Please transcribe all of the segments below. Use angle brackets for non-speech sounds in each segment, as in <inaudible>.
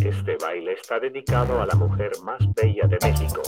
Este baile está dedicado a la mujer más bella de México.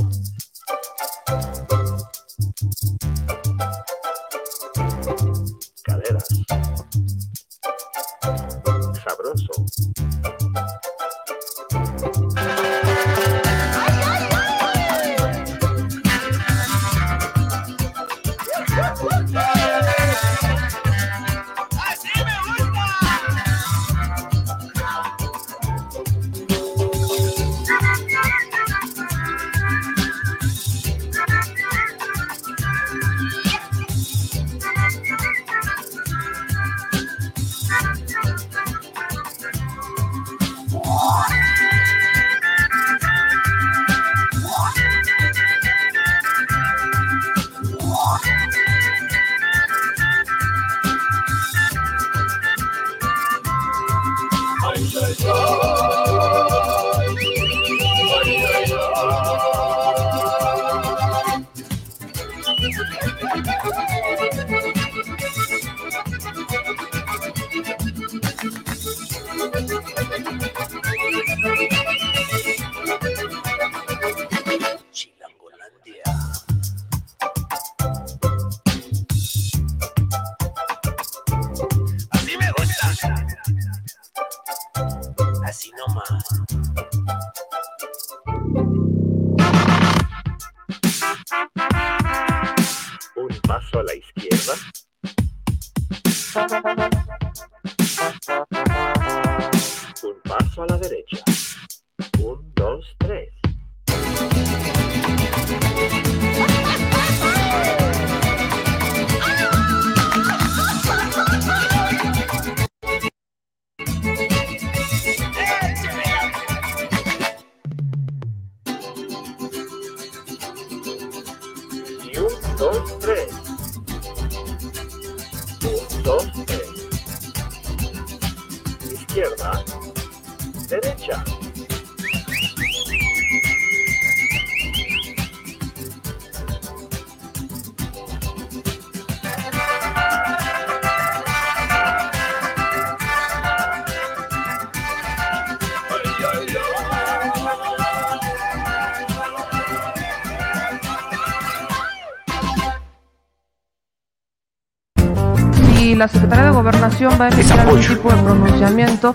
Gobernación va a emitir algún tipo de pronunciamiento.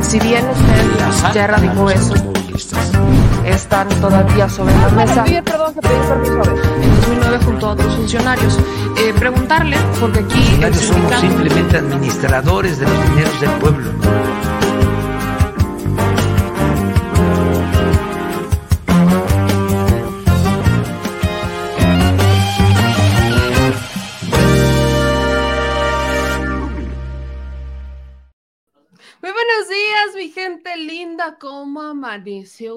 Si bien usted ya erradicó eso, están todavía sobre la mesa. En 2009 junto a otros funcionarios. Eh, preguntarle, porque aquí somos simplemente administradores de los dineros del pueblo.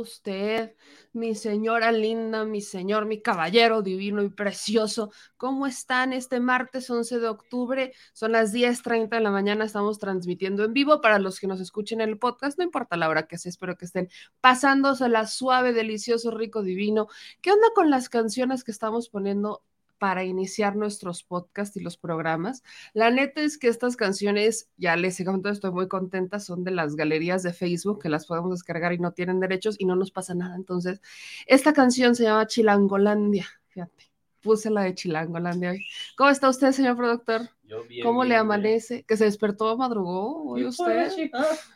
Usted? Mi señora linda, mi señor, mi caballero divino y precioso. ¿Cómo están este martes 11 de octubre? Son las 10:30 de la mañana. Estamos transmitiendo en vivo para los que nos escuchen en el podcast. No importa la hora que sea, espero que estén pasándosela suave, delicioso, rico, divino. ¿Qué onda con las canciones que estamos poniendo? Para iniciar nuestros podcasts y los programas. La neta es que estas canciones, ya les he comentado, estoy muy contenta, son de las galerías de Facebook que las podemos descargar y no tienen derechos y no nos pasa nada. Entonces, esta canción se llama Chilangolandia, fíjate, puse la de Chilangolandia hoy. ¿Cómo está usted, señor productor? Yo bien, ¿Cómo le bien, amanece? ¿Que se despertó, madrugó hoy usted?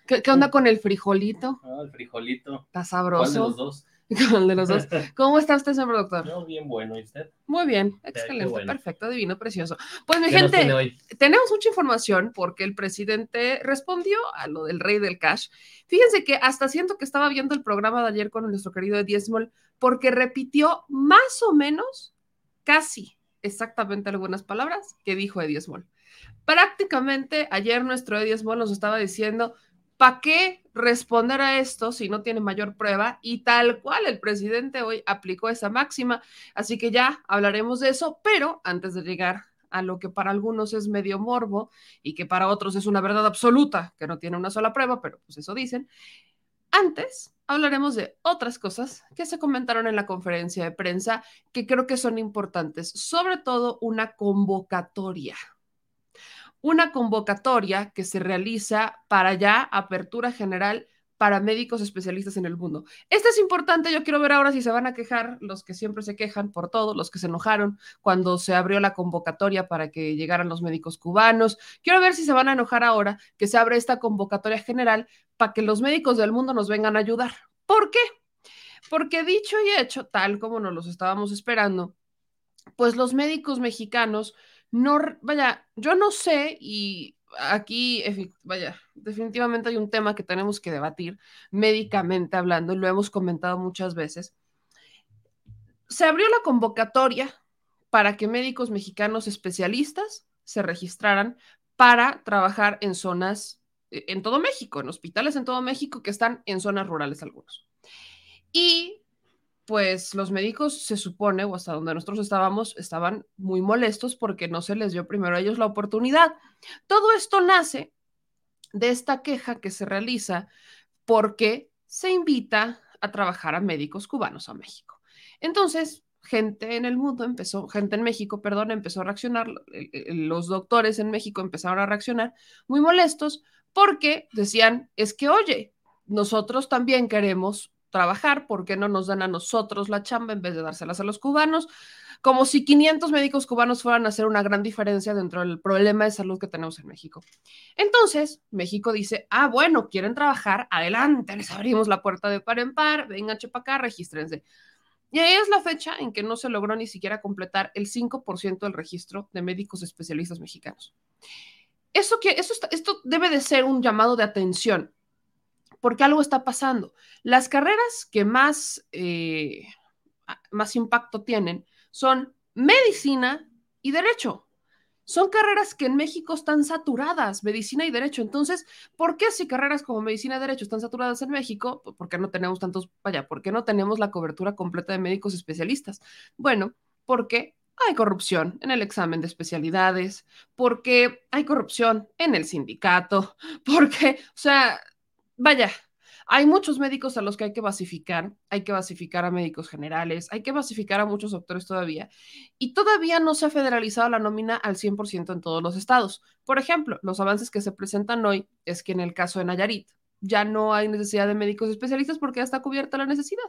¿Qué, qué onda con el frijolito? ah, el frijolito. ¿Está ¿Cuál de los sabroso? <laughs> dos? ¿Cuál de los dos? <laughs> ¿Cómo está usted, señor productor? No, bien bueno, ¿y usted? Muy bien, excelente, bueno. perfecto, divino, precioso. Pues mi ¿Qué nos gente, tenemos mucha información porque el presidente respondió a lo del rey del cash. Fíjense que hasta siento que estaba viendo el programa de ayer con nuestro querido Ediesmol porque repitió más o menos, casi exactamente algunas palabras que dijo Ediesmol. Prácticamente ayer nuestro Ediesmol nos estaba diciendo, ¿para qué responder a esto si no tiene mayor prueba? Y tal cual el presidente hoy aplicó esa máxima. Así que ya hablaremos de eso, pero antes de llegar a lo que para algunos es medio morbo y que para otros es una verdad absoluta, que no tiene una sola prueba, pero pues eso dicen. Antes hablaremos de otras cosas que se comentaron en la conferencia de prensa que creo que son importantes, sobre todo una convocatoria. Una convocatoria que se realiza para ya apertura general para médicos especialistas en el mundo. Esto es importante, yo quiero ver ahora si se van a quejar los que siempre se quejan por todo, los que se enojaron cuando se abrió la convocatoria para que llegaran los médicos cubanos. Quiero ver si se van a enojar ahora que se abre esta convocatoria general para que los médicos del mundo nos vengan a ayudar. ¿Por qué? Porque dicho y hecho, tal como nos los estábamos esperando, pues los médicos mexicanos no, vaya, yo no sé y aquí, vaya, definitivamente hay un tema que tenemos que debatir médicamente hablando, lo hemos comentado muchas veces. Se abrió la convocatoria para que médicos mexicanos especialistas se registraran para trabajar en zonas, e, en todo México, en hospitales en todo México que están en zonas rurales algunos. Y pues los médicos se supone, o hasta donde nosotros estábamos, estaban muy molestos porque no se les dio primero a ellos la oportunidad. Todo esto nace de esta queja que se realiza porque se invita a trabajar a médicos cubanos a México. Entonces, gente en el mundo empezó, gente en México, perdón, empezó a reaccionar, los doctores en México empezaron a reaccionar muy molestos porque decían, es que, oye, nosotros también queremos trabajar, ¿por qué no nos dan a nosotros la chamba en vez de dárselas a los cubanos? Como si 500 médicos cubanos fueran a hacer una gran diferencia dentro del problema de salud que tenemos en México. Entonces, México dice, ah, bueno, quieren trabajar, adelante, les abrimos la puerta de par en par, vengan, chepa acá, regístrense. Y ahí es la fecha en que no se logró ni siquiera completar el 5% del registro de médicos especialistas mexicanos. Eso que, eso esto debe de ser un llamado de atención porque algo está pasando. Las carreras que más, eh, más impacto tienen son medicina y derecho. Son carreras que en México están saturadas, medicina y derecho. Entonces, ¿por qué si carreras como medicina y derecho están saturadas en México? ¿Por qué no tenemos tantos, vaya, por qué no tenemos la cobertura completa de médicos especialistas? Bueno, porque hay corrupción en el examen de especialidades, porque hay corrupción en el sindicato, <laughs> porque, o sea, vaya, hay muchos médicos a los que hay que basificar, hay que basificar a médicos generales, hay que basificar a muchos doctores todavía, y todavía no se ha federalizado la nómina al 100% en todos los estados. Por ejemplo, los avances que se presentan hoy es que en el caso de Nayarit, ya no hay necesidad de médicos especialistas porque ya está cubierta la necesidad,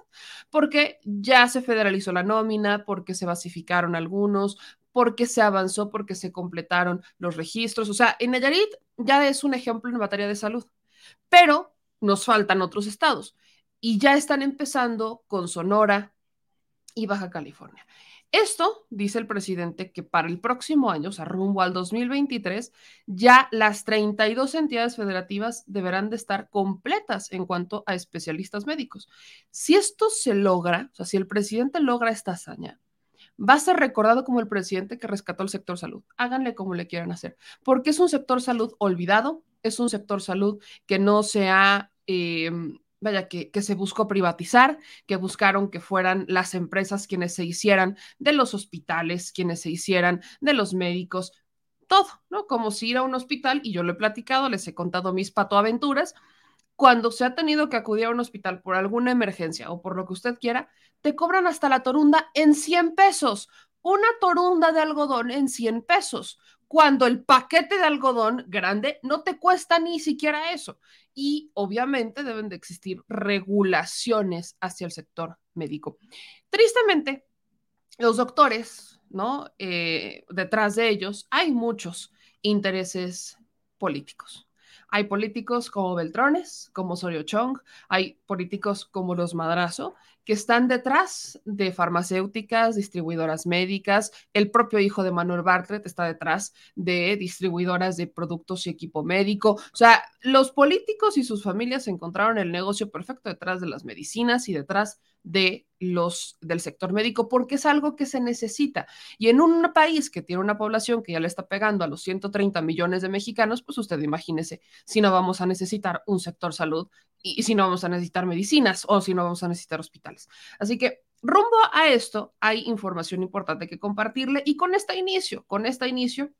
porque ya se federalizó la nómina, porque se basificaron algunos, porque se avanzó, porque se completaron los registros. O sea, en Nayarit ya es un ejemplo en materia de salud. Pero nos faltan otros estados y ya están empezando con Sonora y Baja California. Esto, dice el presidente, que para el próximo año, o sea, rumbo al 2023, ya las 32 entidades federativas deberán de estar completas en cuanto a especialistas médicos. Si esto se logra, o sea, si el presidente logra esta hazaña, va a ser recordado como el presidente que rescató el sector salud. Háganle como le quieran hacer, porque es un sector salud olvidado, es un sector salud que no se ha eh, vaya, que, que, se buscó privatizar, que buscaron que fueran las empresas quienes se hicieran de los hospitales, quienes se hicieran de los médicos, todo, ¿no? Como si ir a un hospital, y yo lo he platicado, les he contado mis patoaventuras, cuando se ha tenido que acudir a un hospital por alguna emergencia o por lo que usted quiera, te cobran hasta la torunda en 100 pesos. Una torunda de algodón en 100 pesos cuando el paquete de algodón grande no te cuesta ni siquiera eso. Y obviamente deben de existir regulaciones hacia el sector médico. Tristemente, los doctores, ¿no? Eh, detrás de ellos hay muchos intereses políticos. Hay políticos como Beltrones, como Sorio Chong, hay políticos como los Madrazo, que están detrás de farmacéuticas, distribuidoras médicas. El propio hijo de Manuel Bartlett está detrás de distribuidoras de productos y equipo médico. O sea, los políticos y sus familias encontraron el negocio perfecto detrás de las medicinas y detrás de los del sector médico porque es algo que se necesita. Y en un país que tiene una población que ya le está pegando a los 130 millones de mexicanos, pues usted imagínese si no vamos a necesitar un sector salud y, si no vamos a necesitar medicinas o si no vamos a necesitar hospitales. Así que rumbo a esto hay información importante que compartirle y con este inicio, con este inicio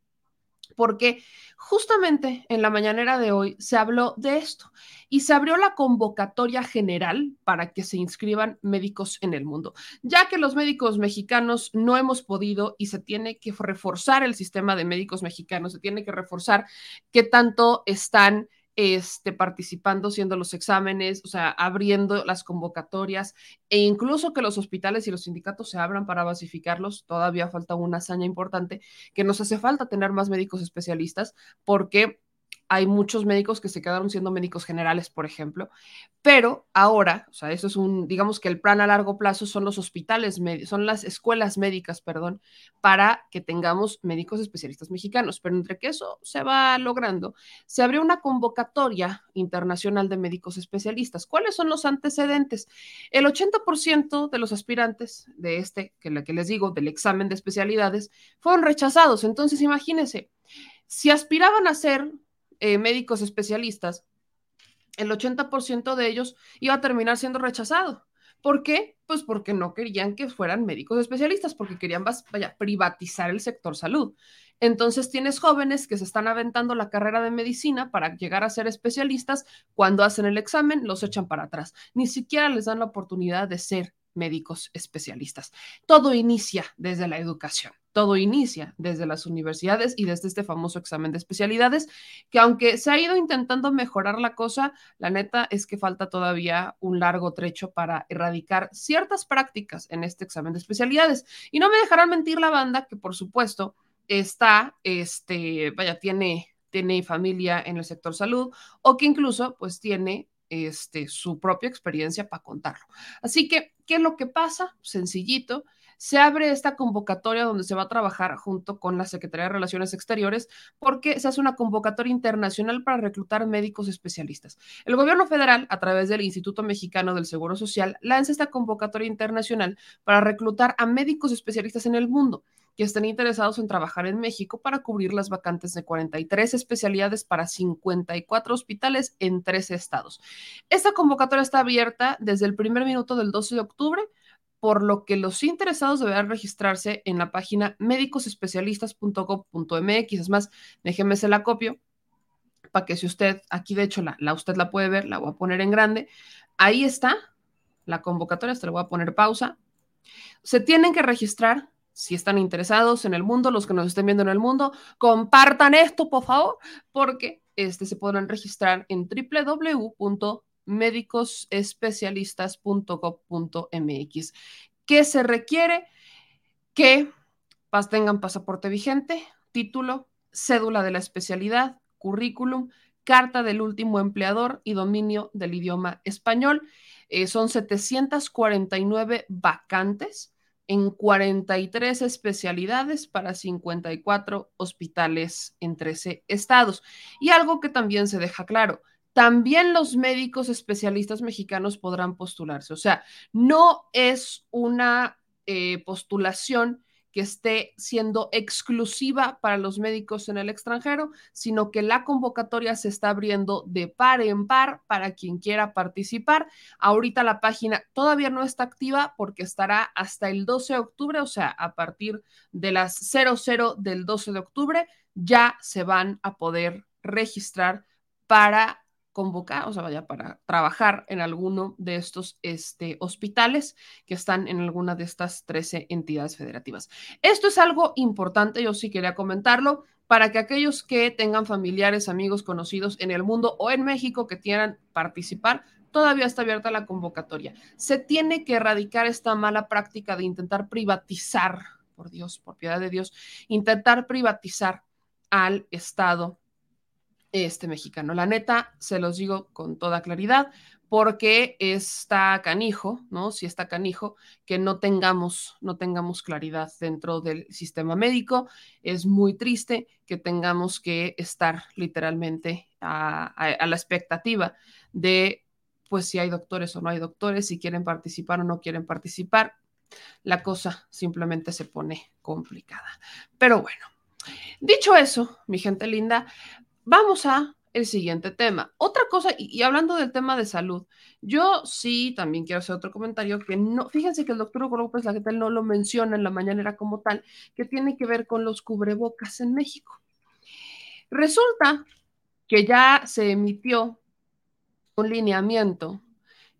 porque justamente en la mañanera de hoy se habló de esto y se abrió la convocatoria general para que se inscriban médicos en el mundo, ya que los médicos mexicanos no hemos podido y se tiene que reforzar el sistema de médicos mexicanos, se tiene que reforzar qué tanto están este, participando, haciendo los exámenes, o sea, abriendo las convocatorias e incluso que los hospitales y los sindicatos se abran para basificarlos. Todavía falta una hazaña importante que nos hace falta tener más médicos especialistas porque hay muchos médicos que se quedaron siendo médicos generales, por ejemplo, pero ahora, o sea, eso es un, digamos que el plan a largo plazo son los hospitales, son las escuelas médicas, perdón, para que tengamos médicos especialistas mexicanos, pero entre que eso se va logrando, se abrió una convocatoria internacional de médicos especialistas. ¿Cuáles son los antecedentes? El 80% de los aspirantes de este, que, la que les digo, del examen de especialidades, fueron rechazados. Entonces, imagínense, si aspiraban a ser eh, médicos especialistas, el 80% de ellos iba a terminar siendo rechazado. ¿Por qué? Pues porque no querían que fueran médicos especialistas, porque querían vaya, privatizar el sector salud. Entonces tienes jóvenes que se están aventando la carrera de medicina para llegar a ser especialistas, cuando hacen el examen los echan para atrás. Ni siquiera les dan la oportunidad de ser médicos especialistas. Todo inicia desde la educación, todo inicia desde las universidades y desde este famoso examen de especialidades, que aunque se ha ido intentando mejorar la cosa, la neta es que falta todavía un largo trecho para erradicar ciertas prácticas en este examen de especialidades. Y no me dejarán mentir la banda que por supuesto está, este, vaya, tiene tiene familia en el sector salud o que incluso pues tiene este, su propia experiencia para contarlo. Así que, ¿qué es lo que pasa? Sencillito. Se abre esta convocatoria donde se va a trabajar junto con la Secretaría de Relaciones Exteriores porque se hace una convocatoria internacional para reclutar médicos especialistas. El gobierno federal, a través del Instituto Mexicano del Seguro Social, lanza esta convocatoria internacional para reclutar a médicos especialistas en el mundo que estén interesados en trabajar en México para cubrir las vacantes de 43 especialidades para 54 hospitales en 13 estados. Esta convocatoria está abierta desde el primer minuto del 12 de octubre por lo que los interesados deberán registrarse en la página médicosespecialistas.gov.mx. Es más, déjeme se la copio para que si usted, aquí de hecho la, usted la puede ver, la voy a poner en grande. Ahí está la convocatoria, hasta le voy a poner pausa. Se tienen que registrar si están interesados en el mundo, los que nos estén viendo en el mundo, compartan esto, por favor, porque este, se podrán registrar en www.médicosespecialistas.gov.mx. ¿Qué se requiere? Que tengan pasaporte vigente, título, cédula de la especialidad, currículum, carta del último empleador y dominio del idioma español. Eh, son 749 vacantes en 43 especialidades para 54 hospitales en 13 estados. Y algo que también se deja claro, también los médicos especialistas mexicanos podrán postularse. O sea, no es una eh, postulación que esté siendo exclusiva para los médicos en el extranjero, sino que la convocatoria se está abriendo de par en par para quien quiera participar. Ahorita la página todavía no está activa porque estará hasta el 12 de octubre, o sea, a partir de las 00 del 12 de octubre ya se van a poder registrar para convocar, o sea, vaya para trabajar en alguno de estos este, hospitales que están en alguna de estas 13 entidades federativas. Esto es algo importante, yo sí quería comentarlo, para que aquellos que tengan familiares, amigos, conocidos en el mundo o en México que quieran participar, todavía está abierta la convocatoria. Se tiene que erradicar esta mala práctica de intentar privatizar, por Dios, por piedad de Dios, intentar privatizar al Estado este mexicano. La neta, se los digo con toda claridad, porque está canijo, ¿no? Si está canijo, que no tengamos, no tengamos claridad dentro del sistema médico. Es muy triste que tengamos que estar literalmente a, a la expectativa de, pues, si hay doctores o no hay doctores, si quieren participar o no quieren participar. La cosa simplemente se pone complicada. Pero bueno, dicho eso, mi gente linda, Vamos a el siguiente tema. Otra cosa, y, hablando del tema de salud, yo sí también quiero hacer otro comentario que no, fíjense que el doctor Hugo López Laguetel no lo menciona en la mañanera como tal, que tiene que ver con los cubrebocas en México. Resulta que ya se emitió un lineamiento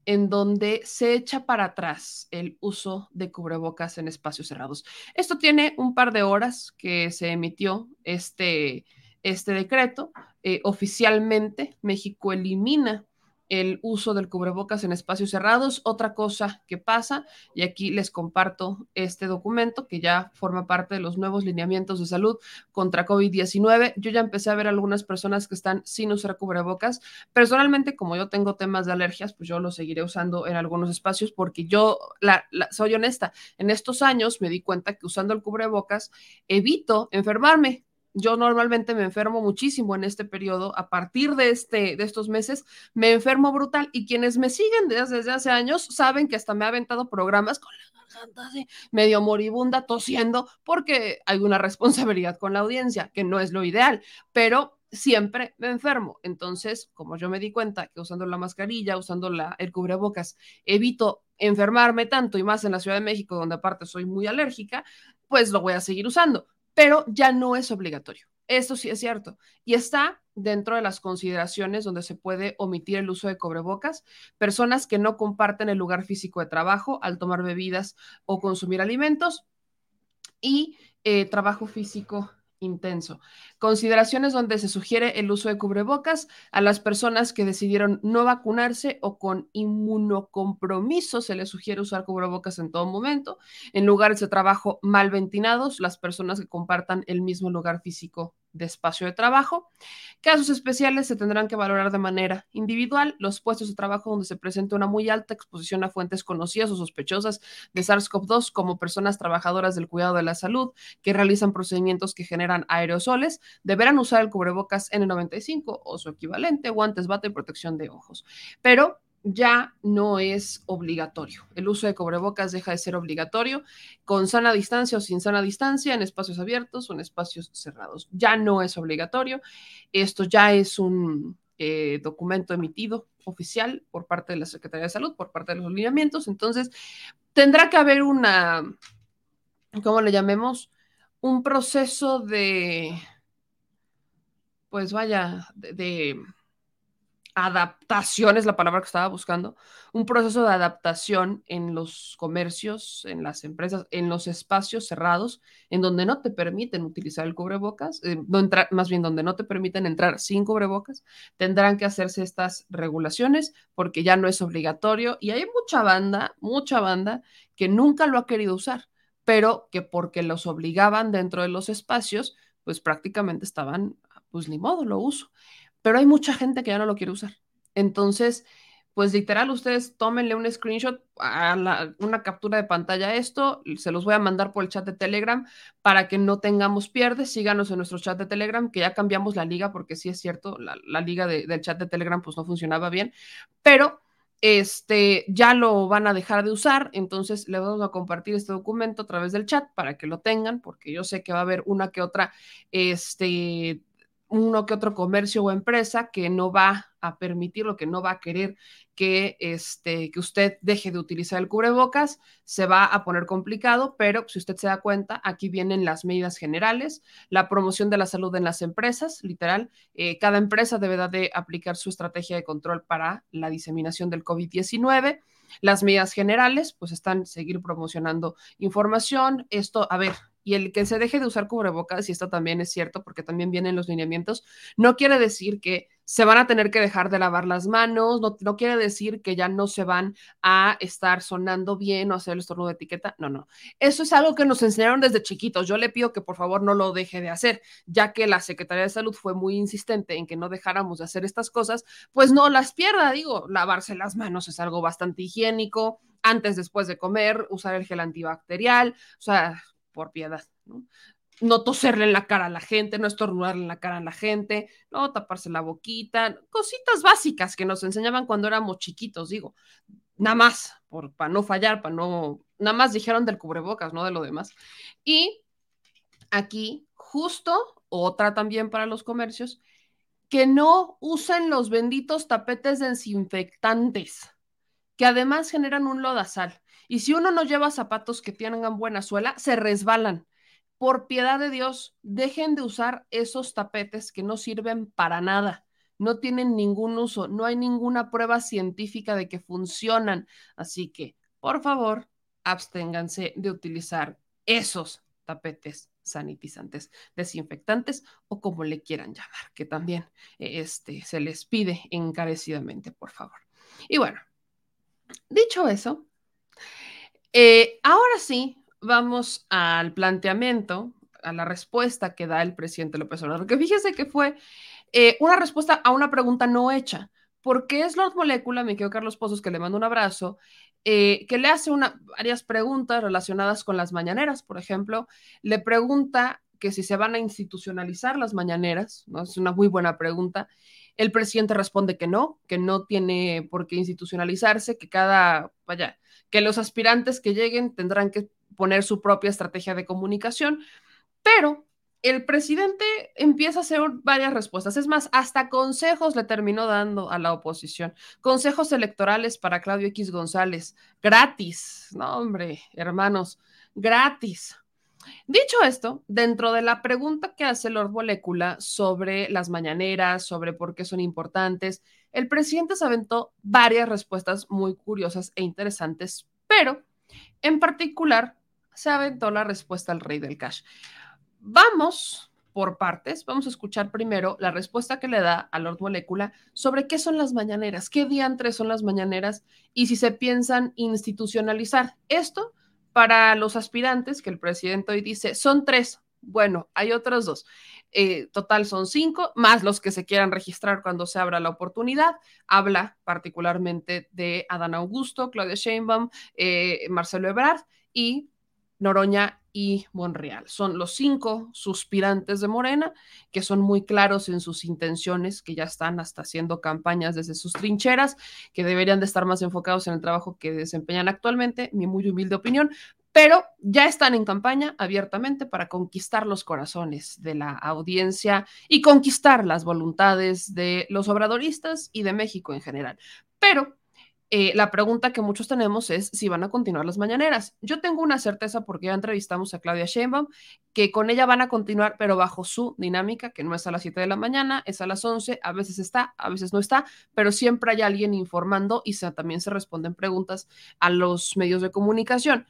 en donde se echa para atrás el uso de cubrebocas en espacios cerrados. Esto tiene un par de horas que se emitió este, este decreto. Eh, oficialmente, México elimina el uso del cubrebocas en espacios cerrados. Otra cosa que pasa, y aquí les comparto este documento que ya forma parte de los nuevos lineamientos de salud contra COVID-19. Yo ya empecé a ver algunas personas que están sin usar cubrebocas. Personalmente, como yo tengo temas de alergias, pues yo lo seguiré usando en algunos espacios porque yo, la, soy honesta, en estos años me di cuenta que usando el cubrebocas evito enfermarme yo normalmente me enfermo muchísimo en este periodo. A partir de, este, de estos meses, me enfermo brutal. Y quienes me siguen desde, hace años saben que hasta me ha aventado programas con la garganta así, medio moribunda, tosiendo, porque hay una responsabilidad con la audiencia, que no es lo ideal, pero siempre me enfermo. Entonces, como yo me di cuenta que usando la mascarilla, usando la, el cubrebocas, evito enfermarme tanto y más en la Ciudad de México, donde aparte soy muy alérgica, pues lo voy a seguir usando pero ya no es obligatorio. Esto sí es cierto. Y está dentro de las consideraciones donde se puede omitir el uso de cobrebocas, personas que no comparten el lugar físico de trabajo al tomar bebidas o consumir alimentos y eh, trabajo físico intenso. Consideraciones donde se sugiere el uso de cubrebocas a las personas que decidieron no vacunarse o con inmunocompromiso se les sugiere usar cubrebocas en todo momento. En lugares de trabajo mal ventilados, las personas que compartan el mismo lugar físico de espacio de trabajo. Casos especiales se tendrán que valorar de manera individual. Los puestos de trabajo donde se presenta una muy alta exposición a fuentes conocidas o sospechosas de SARS-CoV-2 como personas trabajadoras del cuidado de la salud que realizan procedimientos que generan aerosoles, deberán usar el cubrebocas N95 o su equivalente, guantes, bata y protección de ojos. Pero ya no es obligatorio. El uso de cubrebocas deja de ser obligatorio con sana distancia o sin sana distancia en espacios abiertos o en espacios cerrados. Ya no es obligatorio. Esto ya es un eh, documento emitido oficial por parte de la Secretaría de Salud, por parte de los lineamientos. Entonces, tendrá que haber una, ¿cómo le llamemos? Un proceso de, pues vaya, de adaptación es la palabra que estaba buscando, un proceso de adaptación en los comercios, en las empresas, en los espacios cerrados, en donde no te permiten utilizar el cubrebocas, eh, no más bien donde no te permiten entrar sin cubrebocas, tendrán que hacerse estas regulaciones porque ya no es obligatorio y hay mucha banda, mucha banda que nunca lo ha querido usar, pero que porque los obligaban dentro de los espacios, pues prácticamente estaban, pues ni modo, lo uso. Pero hay mucha gente que ya no lo quiere usar. Entonces, pues literal, ustedes tómenle un screenshot, a una captura de pantalla a esto, se los voy a mandar por el chat de Telegram para que no tengamos pierdes, síganos en nuestro chat de Telegram, que ya cambiamos la liga, porque sí es cierto, la, liga del chat de Telegram pues no funcionaba bien, pero este, ya lo van a dejar de usar, entonces les vamos a compartir este documento a través del chat para que lo tengan, porque yo sé que va a haber una que otra, este, uno que otro comercio o empresa que no va a permitir o que no va a querer que, este, que usted deje de utilizar el cubrebocas, se va a poner complicado, pero si usted se da cuenta, aquí vienen las medidas generales, la promoción de la salud en las empresas, literal, eh, cada empresa deberá de aplicar su estrategia de control para la diseminación del COVID-19. Las medidas generales, pues están seguir promocionando información. Esto, a ver, y el que se deje de usar cubrebocas, y esto también es cierto porque también vienen los lineamientos, no quiere decir que se van a tener que dejar de lavar las manos, no, no, quiere decir que ya no se van a estar sonando bien o hacer el estornudo de etiqueta, no, no. Eso es algo que nos enseñaron desde chiquitos. Yo le pido que por favor no lo deje de hacer, ya que la Secretaría de Salud fue muy insistente en que no dejáramos de hacer estas cosas, pues no las pierda, digo, lavarse las manos es algo bastante higiénico, antes, después de comer, usar el gel antibacterial, o sea, por piedad, ¿no? No toserle en la cara a la gente, no estornudarle en la cara a la gente, no taparse la boquita, cositas básicas que nos enseñaban cuando éramos chiquitos, digo, nada más, por, para no fallar, para no, nada más dijeron del cubrebocas, no de lo demás. Y aquí, justo, otra también para los comercios, que no usen los benditos tapetes desinfectantes, que además generan un lodazal. Y si uno no lleva zapatos que tengan buena suela, se resbalan. por piedad de Dios, dejen de usar esos tapetes que no sirven para nada, no tienen ningún uso, no hay ninguna prueba científica de que funcionan. Así que, por favor, absténganse de utilizar esos tapetes sanitizantes, desinfectantes o como le quieran llamar, que también este, se les pide encarecidamente, por favor. Y bueno, dicho eso, eh, ahora sí, vamos al planteamiento, a la respuesta que da el presidente López Obrador, que fíjese que fue eh, una respuesta a una pregunta no hecha. ¿Por qué es Lord Molecula, mi querido Carlos Pozos, que le mando un abrazo, eh, que le hace varias preguntas relacionadas con las mañaneras, por ejemplo, le pregunta que si se van a institucionalizar las mañaneras, ¿no? Es una muy buena pregunta. El presidente responde que no, que no tiene por qué institucionalizarse, que cada, vaya, que los aspirantes que lleguen tendrán que poner su propia estrategia de comunicación, pero el presidente empieza a hacer varias respuestas. Es más, hasta consejos le terminó dando a la oposición. Consejos electorales para Claudio X González. Gratis. No, hombre, hermanos, gratis. Dicho esto, dentro de la pregunta que hace Lord Molécula sobre las mañaneras, sobre por qué son importantes, el presidente se aventó varias respuestas muy curiosas e interesantes, pero en particular se aventó la respuesta al rey del cash. Vamos por partes. Vamos a escuchar primero la respuesta que le da a Lord Molecula sobre qué son las mañaneras, qué diantres son las mañaneras y si se piensan institucionalizar. Esto para los aspirantes, que el presidente hoy dice, son tres. Bueno, hay otros dos. Eh, total son cinco, más los que se quieran registrar cuando se abra la oportunidad. Habla particularmente de Adán Augusto, Claudia Sheinbaum, eh, Marcelo Ebrard y Noroña y Monreal. Son los cinco suspirantes de Morena, que son muy claros en sus intenciones, que ya están hasta haciendo campañas desde sus trincheras, que deberían de estar más enfocados en el trabajo que desempeñan actualmente, mi muy humilde opinión, pero ya están en campaña abiertamente para conquistar los corazones de la audiencia y conquistar las voluntades de los obradoristas y de México en general. Pero eh, la pregunta que muchos tenemos es si van a continuar las mañaneras. Yo tengo una certeza porque ya entrevistamos a Claudia Sheinbaum, que con ella van a continuar, pero bajo su dinámica, que no es a las 7 de la mañana, es a las 11, a veces está, a veces no está, pero siempre hay alguien informando y también se responden preguntas a los medios de comunicación.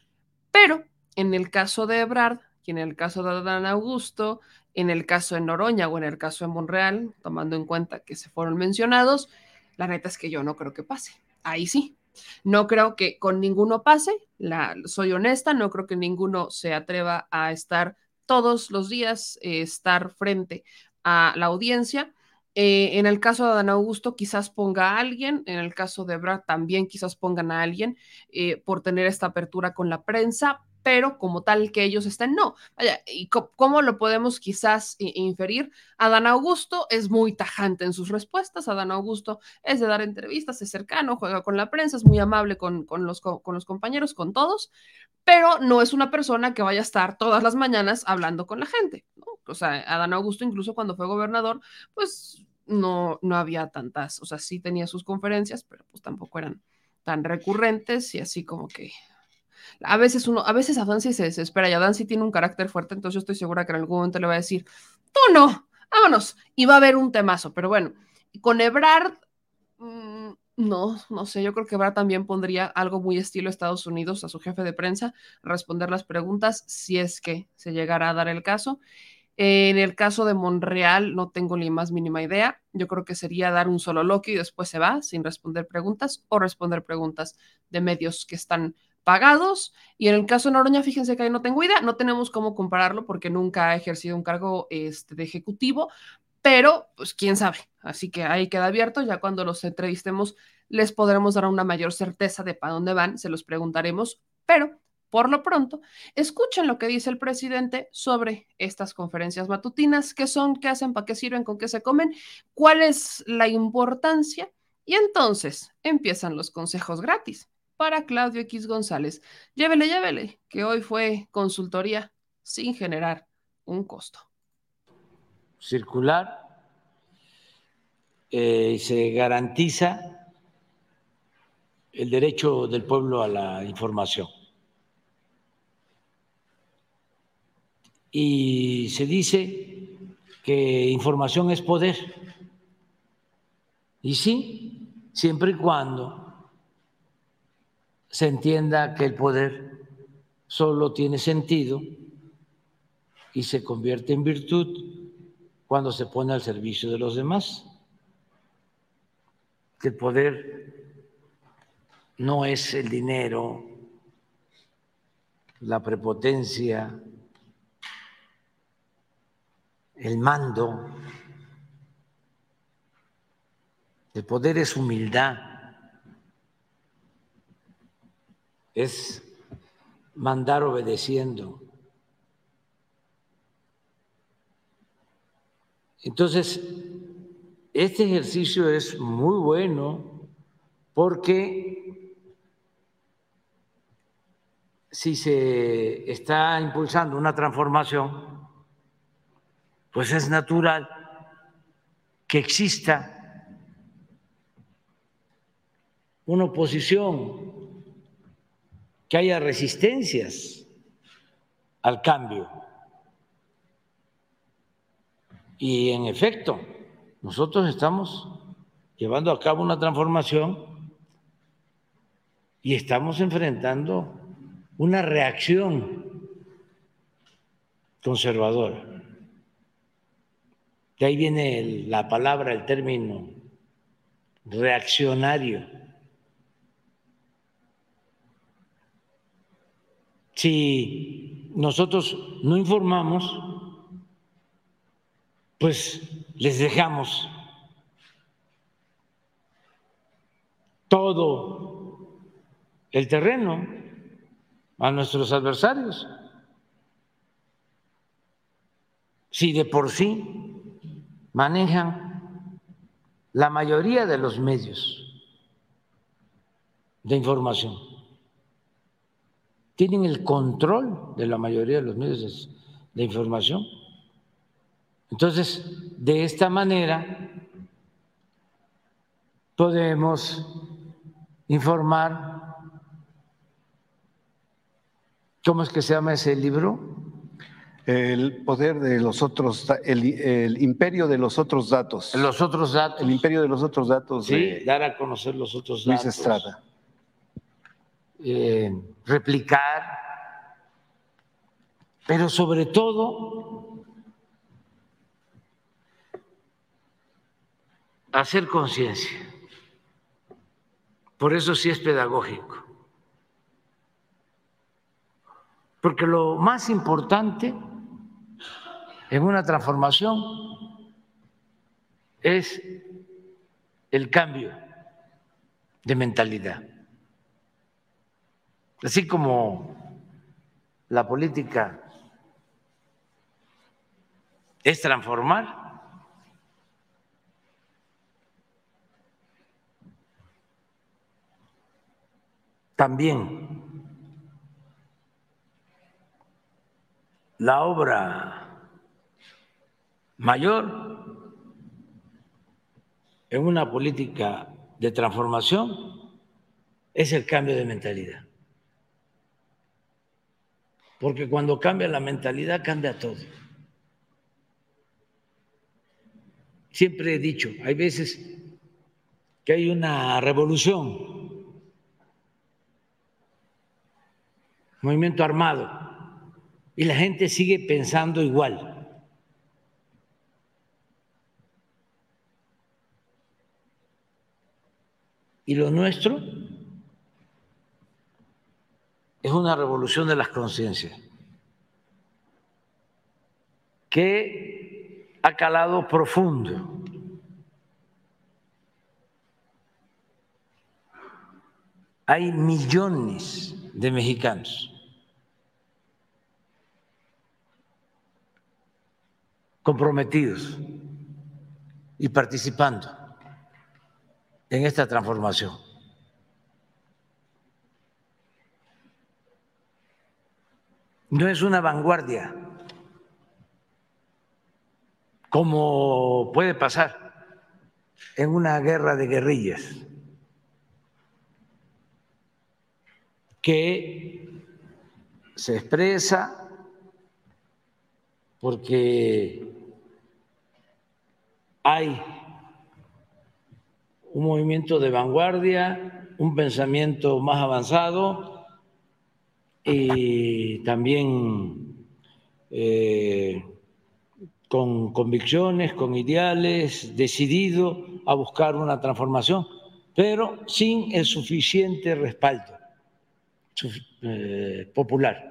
Pero en el caso de Ebrard, y en el caso de Adán Augusto, en el caso de Noroña o en el caso de Monreal, tomando en cuenta que se fueron mencionados, la neta es que yo no creo que pase ahí sí. No creo que con ninguno pase, la, soy honesta, no creo que ninguno se atreva a estar todos los días, eh, estar frente a la audiencia. Eh, en el caso de Adán Augusto, quizás ponga a alguien, en el caso de Brad también quizás pongan a alguien eh, por tener esta apertura con la prensa, pero como tal que ellos estén, no. ¿y cómo lo podemos quizás inferir? Adán Augusto es muy tajante en sus respuestas, Adán Augusto es de dar entrevistas, es cercano, juega con la prensa, es muy amable con, los, compañeros, con todos, pero no es una persona que vaya a estar todas las mañanas hablando con la gente. O sea, Adán Augusto incluso cuando fue gobernador, pues no, no había tantas, o sea, sí tenía sus conferencias, pero pues tampoco eran tan recurrentes y así como que a veces uno, a veces a se desespera y a tiene un carácter fuerte, entonces yo estoy segura que en algún momento le va a decir, tú no, vámonos, y va a haber un temazo, pero bueno, con Ebrard, mm, no, no sé, yo creo que Ebrard también pondría algo muy estilo Estados Unidos a su jefe de prensa, responder las preguntas si es que se llegara a dar el caso. En el caso de Monreal no tengo ni más mínima idea. Yo creo que sería dar un solo loco y después se va sin responder preguntas o responder preguntas de medios que están pagados. Y en el caso de Noroña, fíjense que ahí no tengo idea, no tenemos cómo compararlo porque nunca ha ejercido un cargo este, de ejecutivo, pero pues quién sabe. Así que ahí queda abierto, ya cuando los entrevistemos les podremos dar una mayor certeza de para dónde van, se los preguntaremos, pero por lo pronto, escuchen lo que dice el presidente sobre estas conferencias matutinas, qué son, qué hacen, para qué sirven, con qué se comen, cuál es la importancia. Y entonces empiezan los consejos gratis para Claudio X González. Llévele, llévele, que hoy fue consultoría sin generar un costo. Circular eh, se garantiza el derecho del pueblo a la información. y se dice que información es poder. Y sí, siempre y cuando se entienda que el poder solo tiene sentido y se convierte en virtud cuando se pone al servicio de los demás. Que el poder no es el dinero, la prepotencia, el mando. El poder es humildad, es mandar obedeciendo. Entonces, este ejercicio es muy bueno porque si se está impulsando una transformación, pues es natural que exista una oposición, que haya resistencias al cambio. Y en efecto, nosotros estamos llevando a cabo una transformación y estamos enfrentando una reacción conservadora. De ahí viene la palabra, el término reaccionario. Si nosotros no informamos, pues les dejamos todo el terreno a nuestros adversarios. Si de por sí manejan la mayoría de los medios de información. Tienen el control de la mayoría de los medios de información. Entonces, de esta manera podemos informar, ¿cómo es que se llama ese libro? El poder de los otros, el, imperio de los otros datos. Los otros datos. El imperio de los otros datos. Sí, dar a conocer los otros datos. Luis Estrada. Eh, replicar, pero sobre todo hacer conciencia. Por eso sí es pedagógico. Porque lo más importante en una transformación es el cambio de mentalidad. Así como la política es transformar, también la obra mayor en una política de transformación es el cambio de mentalidad. Porque cuando cambia la mentalidad cambia todo. Siempre he dicho, hay veces que hay una revolución, movimiento armado, y la gente sigue pensando igual. Y lo nuestro es una revolución de las conciencias que ha calado profundo. Hay millones de mexicanos comprometidos y participando en esta transformación. No es una vanguardia, como puede pasar en una guerra de guerrillas, que se expresa porque hay un movimiento de vanguardia, un pensamiento más avanzado y también eh, con convicciones, con ideales, decidido a buscar una transformación, pero sin el suficiente respaldo eh, popular.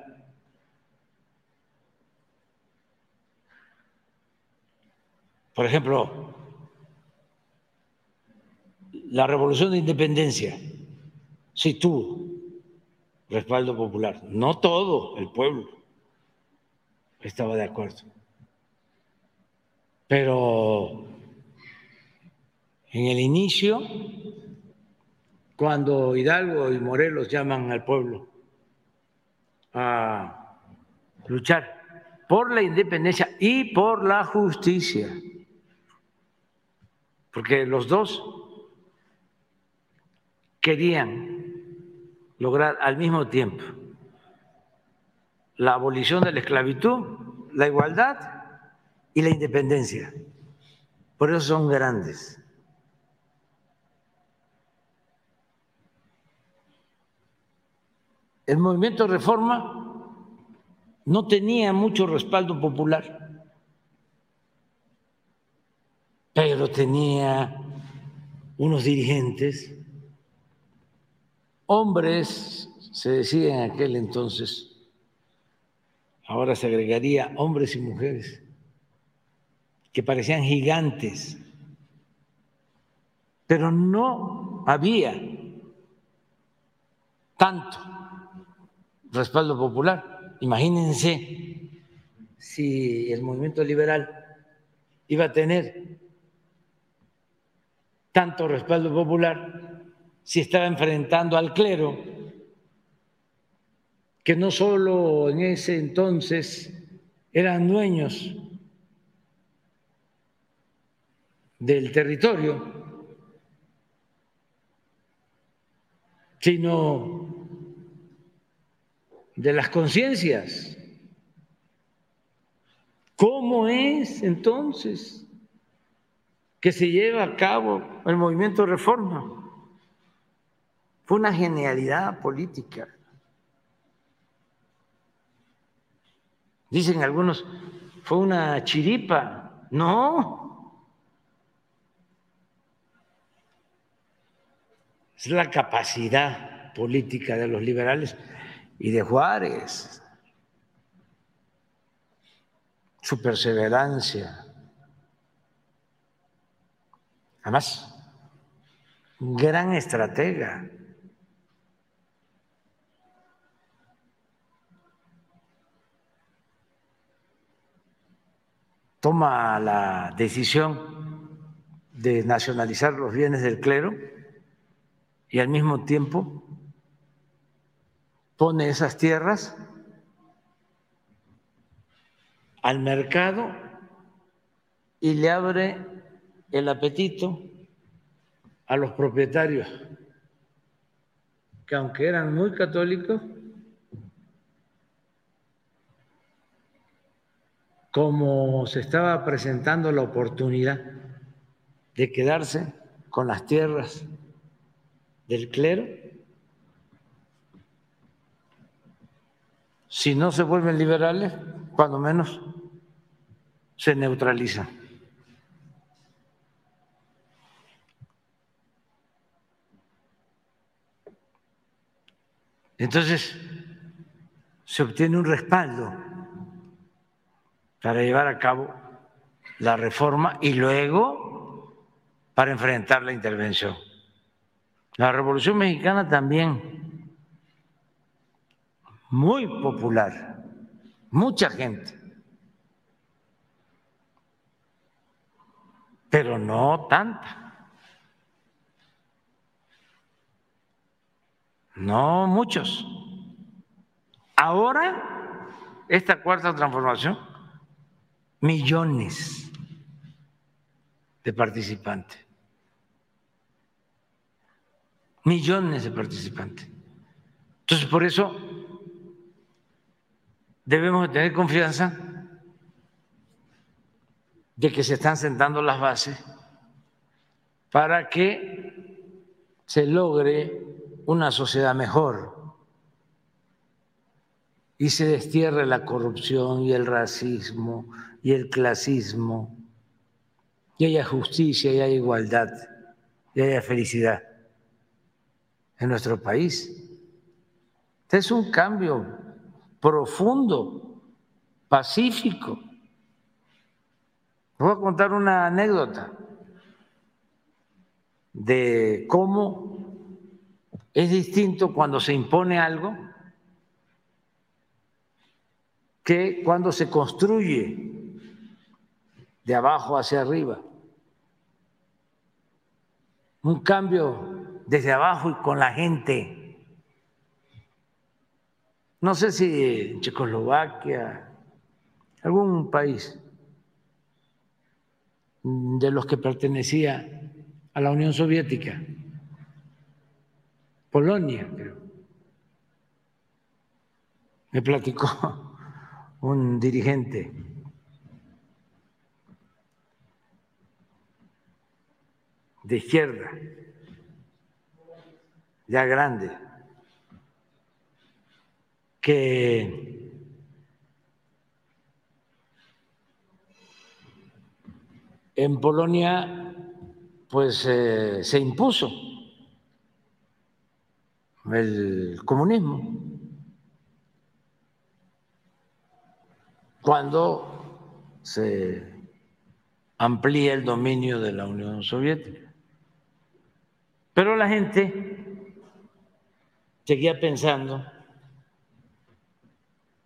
Por ejemplo, la revolución de independencia sí tuvo respaldo popular, no todo el pueblo estaba de acuerdo, pero en el inicio, cuando Hidalgo y Morelos llaman al pueblo a luchar por la independencia y por la justicia, porque los dos querían lograr al mismo tiempo la abolición de la esclavitud, la igualdad y la independencia. Por eso son grandes. El movimiento reforma no tenía mucho respaldo popular pero tenía unos dirigentes, hombres, se decía en aquel entonces, ahora se agregaría hombres y mujeres, que parecían gigantes, pero no había tanto respaldo popular. Imagínense si el movimiento liberal iba a tener tanto respaldo popular si estaba enfrentando al clero, que no solo en ese entonces eran dueños del territorio, sino de las conciencias. ¿Cómo es entonces que se lleva a cabo el movimiento de reforma. Fue una genialidad política. Dicen algunos, fue una chiripa. No. Es la capacidad política de los liberales y de Juárez, su perseverancia, Además, gran estratega. Toma la decisión de nacionalizar los bienes del clero y al mismo tiempo pone esas tierras al mercado y le abre el apetito a los propietarios, que aunque eran muy católicos, como se estaba presentando la oportunidad de quedarse con las tierras del clero, si no se vuelven liberales, cuando menos se neutralizan. Entonces, se obtiene un respaldo para llevar a cabo la reforma y luego para enfrentar la intervención. La Revolución Mexicana también, muy popular, mucha gente, pero no tanta. No muchos. Ahora, esta cuarta transformación, millones de participantes. Millones de participantes. Entonces, por eso debemos tener confianza de que se están sentando las bases para que se logre una sociedad mejor y se destierre la corrupción y el racismo y el clasismo y haya justicia y haya igualdad y haya felicidad en nuestro país. Este es un cambio profundo, pacífico. Voy a contar una anécdota de cómo es distinto cuando se impone algo que cuando se construye de abajo hacia arriba. Un cambio desde abajo y con la gente. No sé si Checoslovaquia, algún país de los que pertenecía a la Unión Soviética, Polonia, creo. Me platicó <laughs> un dirigente de izquierda, ya grande, que en Polonia pues eh, se impuso el comunismo cuando se amplía el dominio de la Unión Soviética. Pero la gente seguía pensando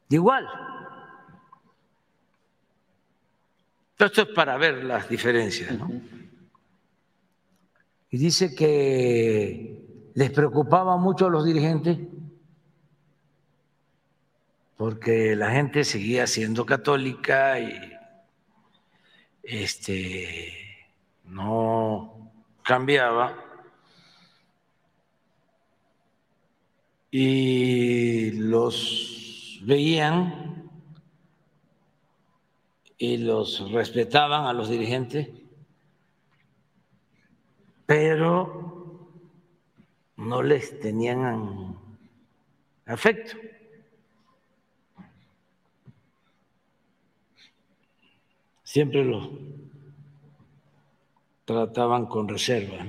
igual. Esto es para ver las diferencias, ¿no? Y dice que les preocupaba mucho a los dirigentes porque la gente seguía siendo católica y este no cambiaba y los veían y los respetaban a los dirigentes pero no les tenían afecto. Siempre los trataban con reserva,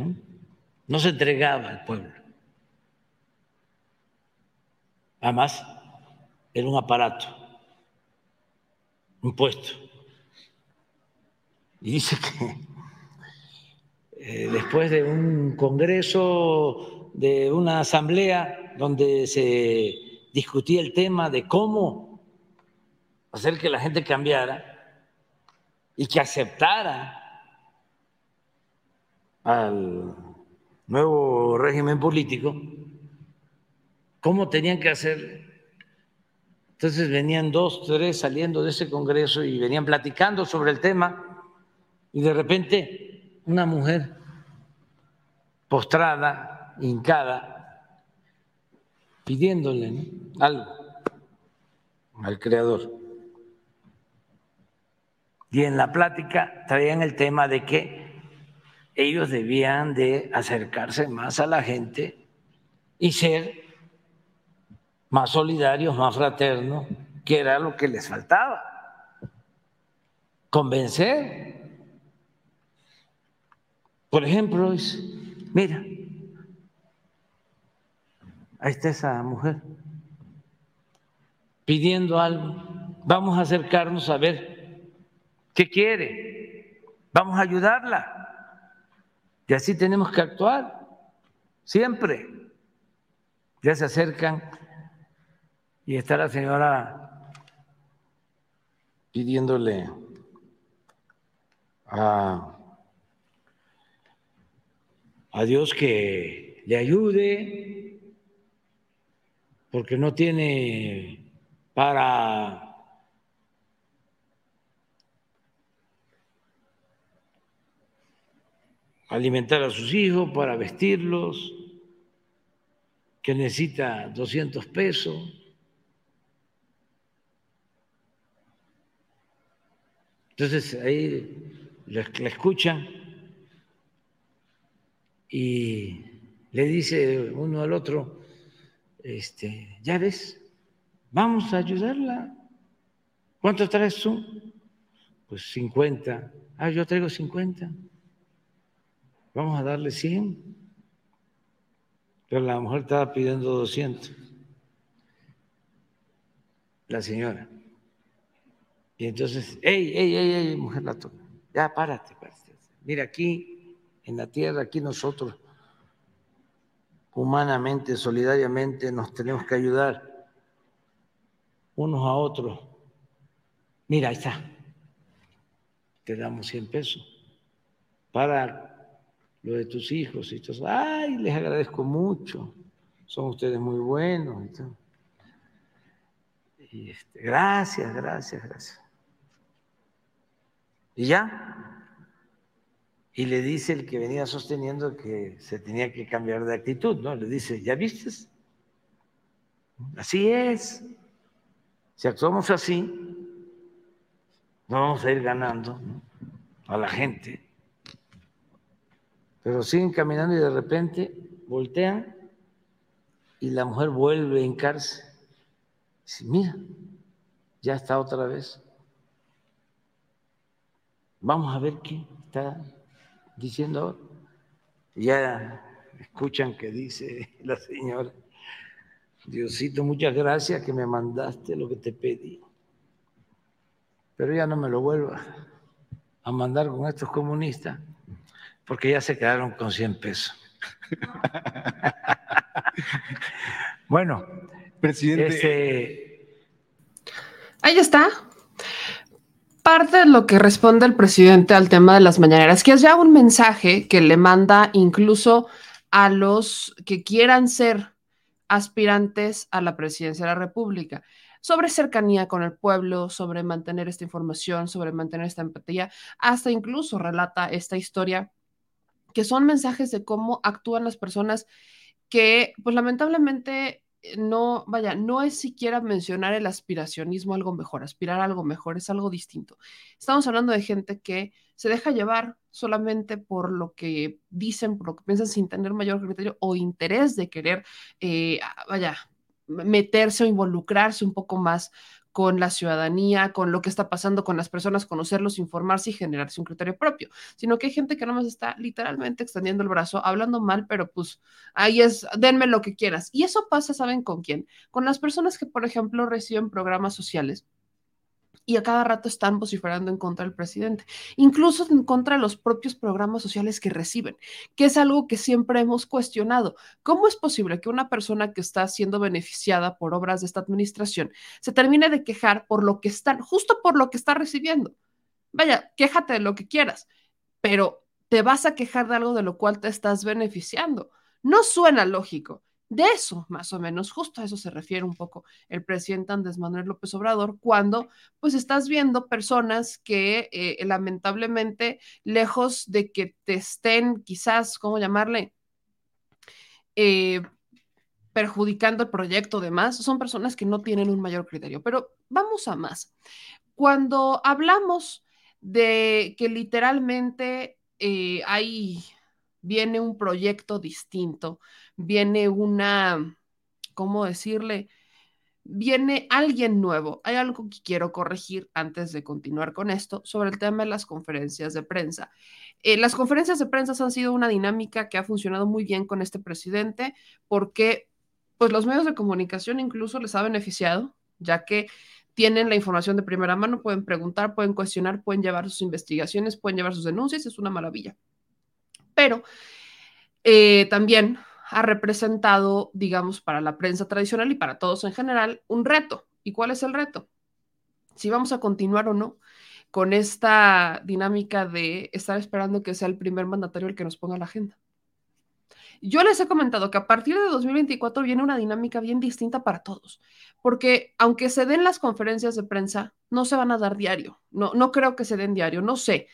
¿no? Se entregaba al pueblo. Además, era un aparato, un puesto. Y dice que eh, después de un congreso, de una asamblea donde se discutía el tema de cómo hacer que la gente cambiara y que aceptara al nuevo régimen político, cómo tenían que hacer. Entonces venían dos, tres saliendo de ese congreso y venían platicando sobre el tema y de repente una mujer postrada, hincada, pidiéndole algo al Creador. Y en la plática traían el tema de que ellos debían de acercarse más a la gente y ser más solidarios, más fraternos, que era lo que les faltaba. Convencer por ejemplo, mira, ahí está esa mujer pidiendo algo. Vamos a acercarnos a ver qué quiere. Vamos a ayudarla. Y así tenemos que actuar, siempre. Ya se acercan y está la señora pidiéndole a a Dios que le ayude, porque no tiene para alimentar a sus hijos, para vestirlos, que necesita 200 pesos. Entonces ahí la, escuchan y le dice uno al otro, este, ya ves, vamos a ayudarla. ¿Cuánto traes tú? Pues 50. Ah, yo traigo 50. Vamos a darle 100. Pero la mujer estaba pidiendo 200. La señora. Y entonces, ¡ey, ey, ey, ey, mujer la toca! Ya, párate, párate. Mira, aquí, en la tierra, aquí nosotros, humanamente, solidariamente, nos tenemos que ayudar unos a otros. Mira, ahí está. Te damos 100 pesos para lo de tus hijos. Y todo. Ay, les agradezco mucho. Son ustedes muy buenos. Y este, gracias, gracias, gracias. Y ya. Y le dice el que venía sosteniendo que se tenía que cambiar de actitud, ¿no? Le dice, ¿ya viste? Así es. Si actuamos así, no vamos a ir ganando a la gente. Pero siguen caminando y de repente voltean y la mujer vuelve en cárcel. Dice, mira, ya está otra vez. Vamos a ver qué está diciendo ahora. Ya escuchan que dice <laughs> la señora, Diosito, muchas gracias que me mandaste lo que te pedí. Pero ya no me lo vuelvas a mandar con estos comunistas, porque ya se quedaron con 100 pesos. <laughs> bueno, Presidente, este, Ahí está. Parte de lo que responde el presidente al tema de las mañaneras, que es ya un mensaje que le manda incluso a los que quieran ser aspirantes a la presidencia de la República, sobre cercanía con el pueblo, sobre mantener esta información, sobre mantener esta empatía, hasta incluso relata esta historia, que son mensajes de cómo actúan las personas que, pues lamentablemente, no, vaya, no es siquiera mencionar el aspiracionismo algo mejor, aspirar a algo mejor es algo distinto. Estamos hablando de gente que se deja llevar solamente por lo que dicen, por lo que piensan, sin tener mayor criterio o interés de querer, eh, vaya, meterse o involucrarse un poco más con la ciudadanía, con lo que está pasando con las personas, conocerlos, informarse y generarse un criterio propio, sino que hay gente que nada más está literalmente extendiendo el brazo, hablando mal, pero pues ahí es, denme lo que quieras. Y eso pasa, ¿saben con quién? Con las personas que, por ejemplo, reciben programas sociales y a cada rato están vociferando en contra del presidente, incluso en contra de los propios programas sociales que reciben, que es algo que siempre hemos cuestionado. ¿Cómo es posible que una persona que está siendo beneficiada por obras de esta administración se termine de quejar por lo que están, justo por lo que está recibiendo? Vaya, quéjate de lo que quieras, pero te vas a quejar de algo de lo cual te estás beneficiando. No suena lógico. De eso, más o menos, justo a eso se refiere un poco el presidente Andrés Manuel López Obrador, cuando pues estás viendo personas que eh, lamentablemente, lejos de que te estén quizás, ¿cómo llamarle? Eh, perjudicando el proyecto demás, son personas que no tienen un mayor criterio. Pero vamos a más. Cuando hablamos de que literalmente eh, hay viene un proyecto distinto, viene una, ¿cómo decirle? Viene alguien nuevo. Hay algo que quiero corregir antes de continuar con esto sobre el tema de las conferencias de prensa. Eh, las conferencias de prensa han sido una dinámica que ha funcionado muy bien con este presidente porque pues los medios de comunicación incluso les ha beneficiado, ya que tienen la información de primera mano, pueden preguntar, pueden cuestionar, pueden llevar sus investigaciones, pueden llevar sus denuncias, es una maravilla pero eh, también ha representado, digamos, para la prensa tradicional y para todos en general, un reto. ¿Y cuál es el reto? Si vamos a continuar o no con esta dinámica de estar esperando que sea el primer mandatario el que nos ponga la agenda. Yo les he comentado que a partir de 2024 viene una dinámica bien distinta para todos, porque aunque se den las conferencias de prensa, no se van a dar diario, no, no creo que se den diario, no sé,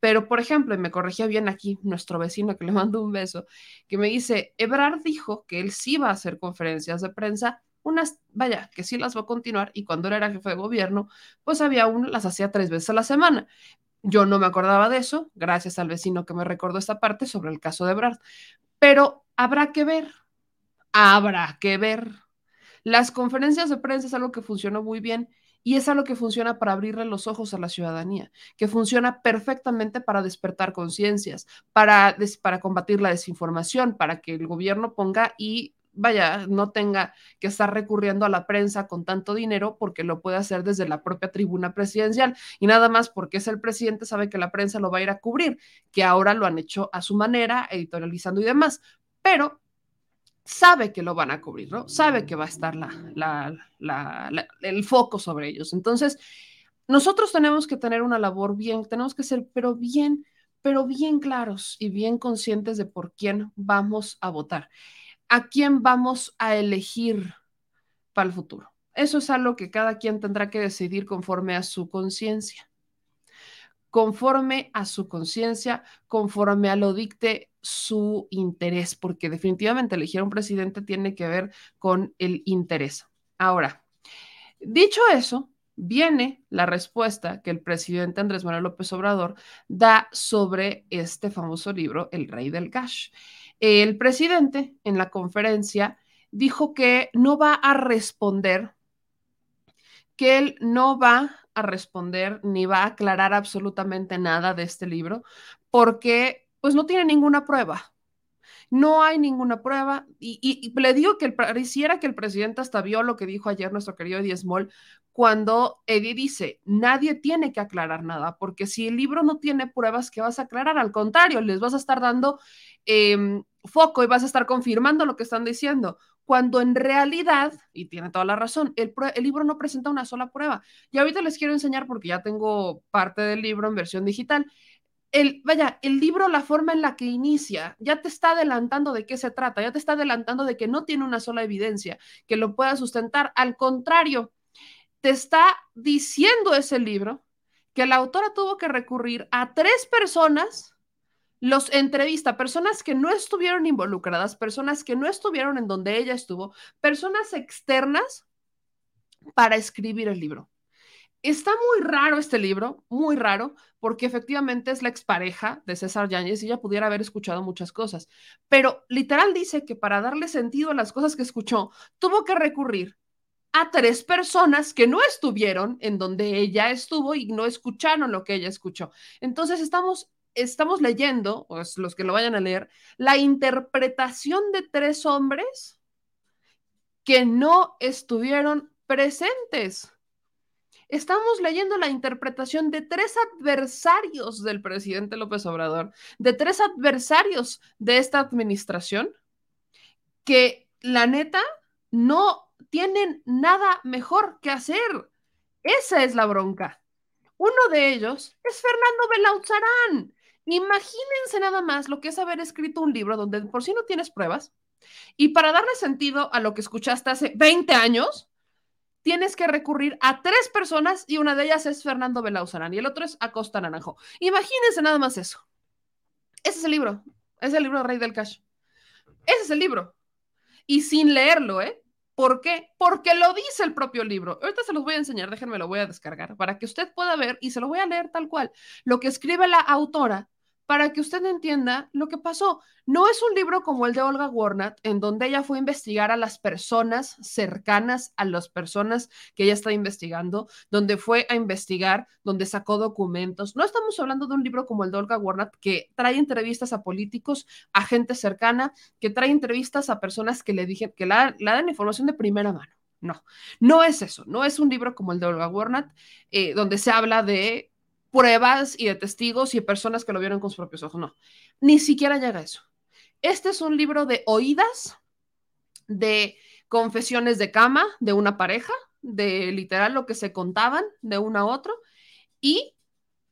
pero, por ejemplo, y me corregía bien aquí nuestro vecino que le mando un beso, que me dice, Ebrard dijo que él sí va a hacer conferencias de prensa Unas, vaya, que sí las va a continuar y cuando era jefe de gobierno, pues había una, las hacía tres veces a la semana. Yo no me acordaba de eso, gracias al vecino que me recordó esta parte sobre el caso de Brad. Pero habrá que ver, habrá que ver. Las conferencias de prensa es algo que funcionó muy bien y es algo que funciona para abrirle los ojos a la ciudadanía, que funciona perfectamente para despertar conciencias, para, para combatir la desinformación, para que el gobierno ponga y vaya, no tenga que estar recurriendo a la prensa con tanto dinero porque lo puede hacer desde la propia tribuna presidencial. Y nada más porque es el presidente sabe que la prensa lo va a ir a cubrir, que ahora lo han hecho a su manera, editorializando y demás, pero sabe que lo van a cubrir, ¿no? Sabe que va a estar el foco sobre ellos. Entonces, nosotros tenemos que tener una labor bien, tenemos que ser, pero bien, pero bien claros y bien conscientes de por quién vamos a votar, a quién vamos a elegir para el futuro. Eso es algo que cada quien tendrá que decidir conforme a su conciencia conforme a su conciencia, conforme a lo dicte su interés, porque definitivamente elegir a un presidente tiene que ver con el interés. Ahora, dicho eso, viene la respuesta que el presidente Andrés Manuel López Obrador da sobre este famoso libro, El Rey del Cash. El presidente en la conferencia dijo que no va a responder, que él no va a responder ni va a aclarar absolutamente nada de este libro porque pues no tiene ninguna prueba. No hay ninguna prueba y, le digo que pareciera que el presidente hasta vio lo que dijo ayer nuestro querido Eddie Small cuando Eddie dice, nadie tiene que aclarar nada, porque si el libro no tiene pruebas, ¿qué vas a aclarar? Al contrario, les vas a estar dando em, foco y vas a estar confirmando lo que están diciendo cuando en realidad, y tiene toda la razón, el, libro no presenta una sola prueba. Y ahorita les quiero enseñar porque ya tengo parte del libro en versión digital. El, vaya, el libro, la forma en la que inicia, ya te está adelantando de qué se trata, ya te está adelantando de que no tiene una sola evidencia que lo pueda sustentar. Al contrario, te está diciendo ese libro que la autora tuvo que recurrir a tres personas los entrevista, personas que no estuvieron involucradas, personas que no estuvieron en donde ella estuvo, personas externas para escribir el libro. Está muy raro este libro, muy raro, porque efectivamente es la expareja de César Yáñez y ella pudiera haber escuchado muchas cosas, pero literal dice que para darle sentido a las cosas que escuchó, tuvo que recurrir a tres personas que no estuvieron en donde ella estuvo y no escucharon lo que ella escuchó. Entonces estamos estamos leyendo, los que lo vayan a leer, la interpretación de tres hombres que no estuvieron presentes. Estamos leyendo la interpretación de tres adversarios del presidente López Obrador, de tres adversarios de esta administración, que la neta no tienen nada mejor que hacer. Esa es la bronca. Uno de ellos es Fernando Belauzarán, Imagínense nada más lo que es haber escrito un libro donde por si no tienes pruebas y para darle sentido a lo que escuchaste hace 20 años, tienes que recurrir a tres personas y una de ellas es Fernando Belauzarán y el otro es Acosta Naranjo. Imagínense nada más eso. Ese es el libro. Es el libro Rey del Cash. Ese es el libro. Y sin leerlo, ¿eh? ¿Por qué? Porque lo dice el propio libro. Ahorita se los voy a enseñar, déjenme lo voy a descargar para que usted pueda ver y se lo voy a leer tal cual. Lo que escribe la autora para que usted entienda lo que pasó. No es un libro como el de Olga Warnat, en donde ella fue a investigar a las personas cercanas a las personas que ella está investigando, donde fue a investigar, donde sacó documentos. No estamos hablando de un libro como el de Olga Warnat, que trae entrevistas a políticos, a gente cercana, que trae entrevistas a personas que le dije, que la, dan información de primera mano. No, no es eso, no es un libro como el de Olga Warnat, eh, donde se habla de pruebas y de testigos y de personas que lo vieron con sus propios ojos. No, ni siquiera llega a eso. Este es un libro de oídas, de confesiones de cama de una pareja, de literal lo que se contaban de uno a otro y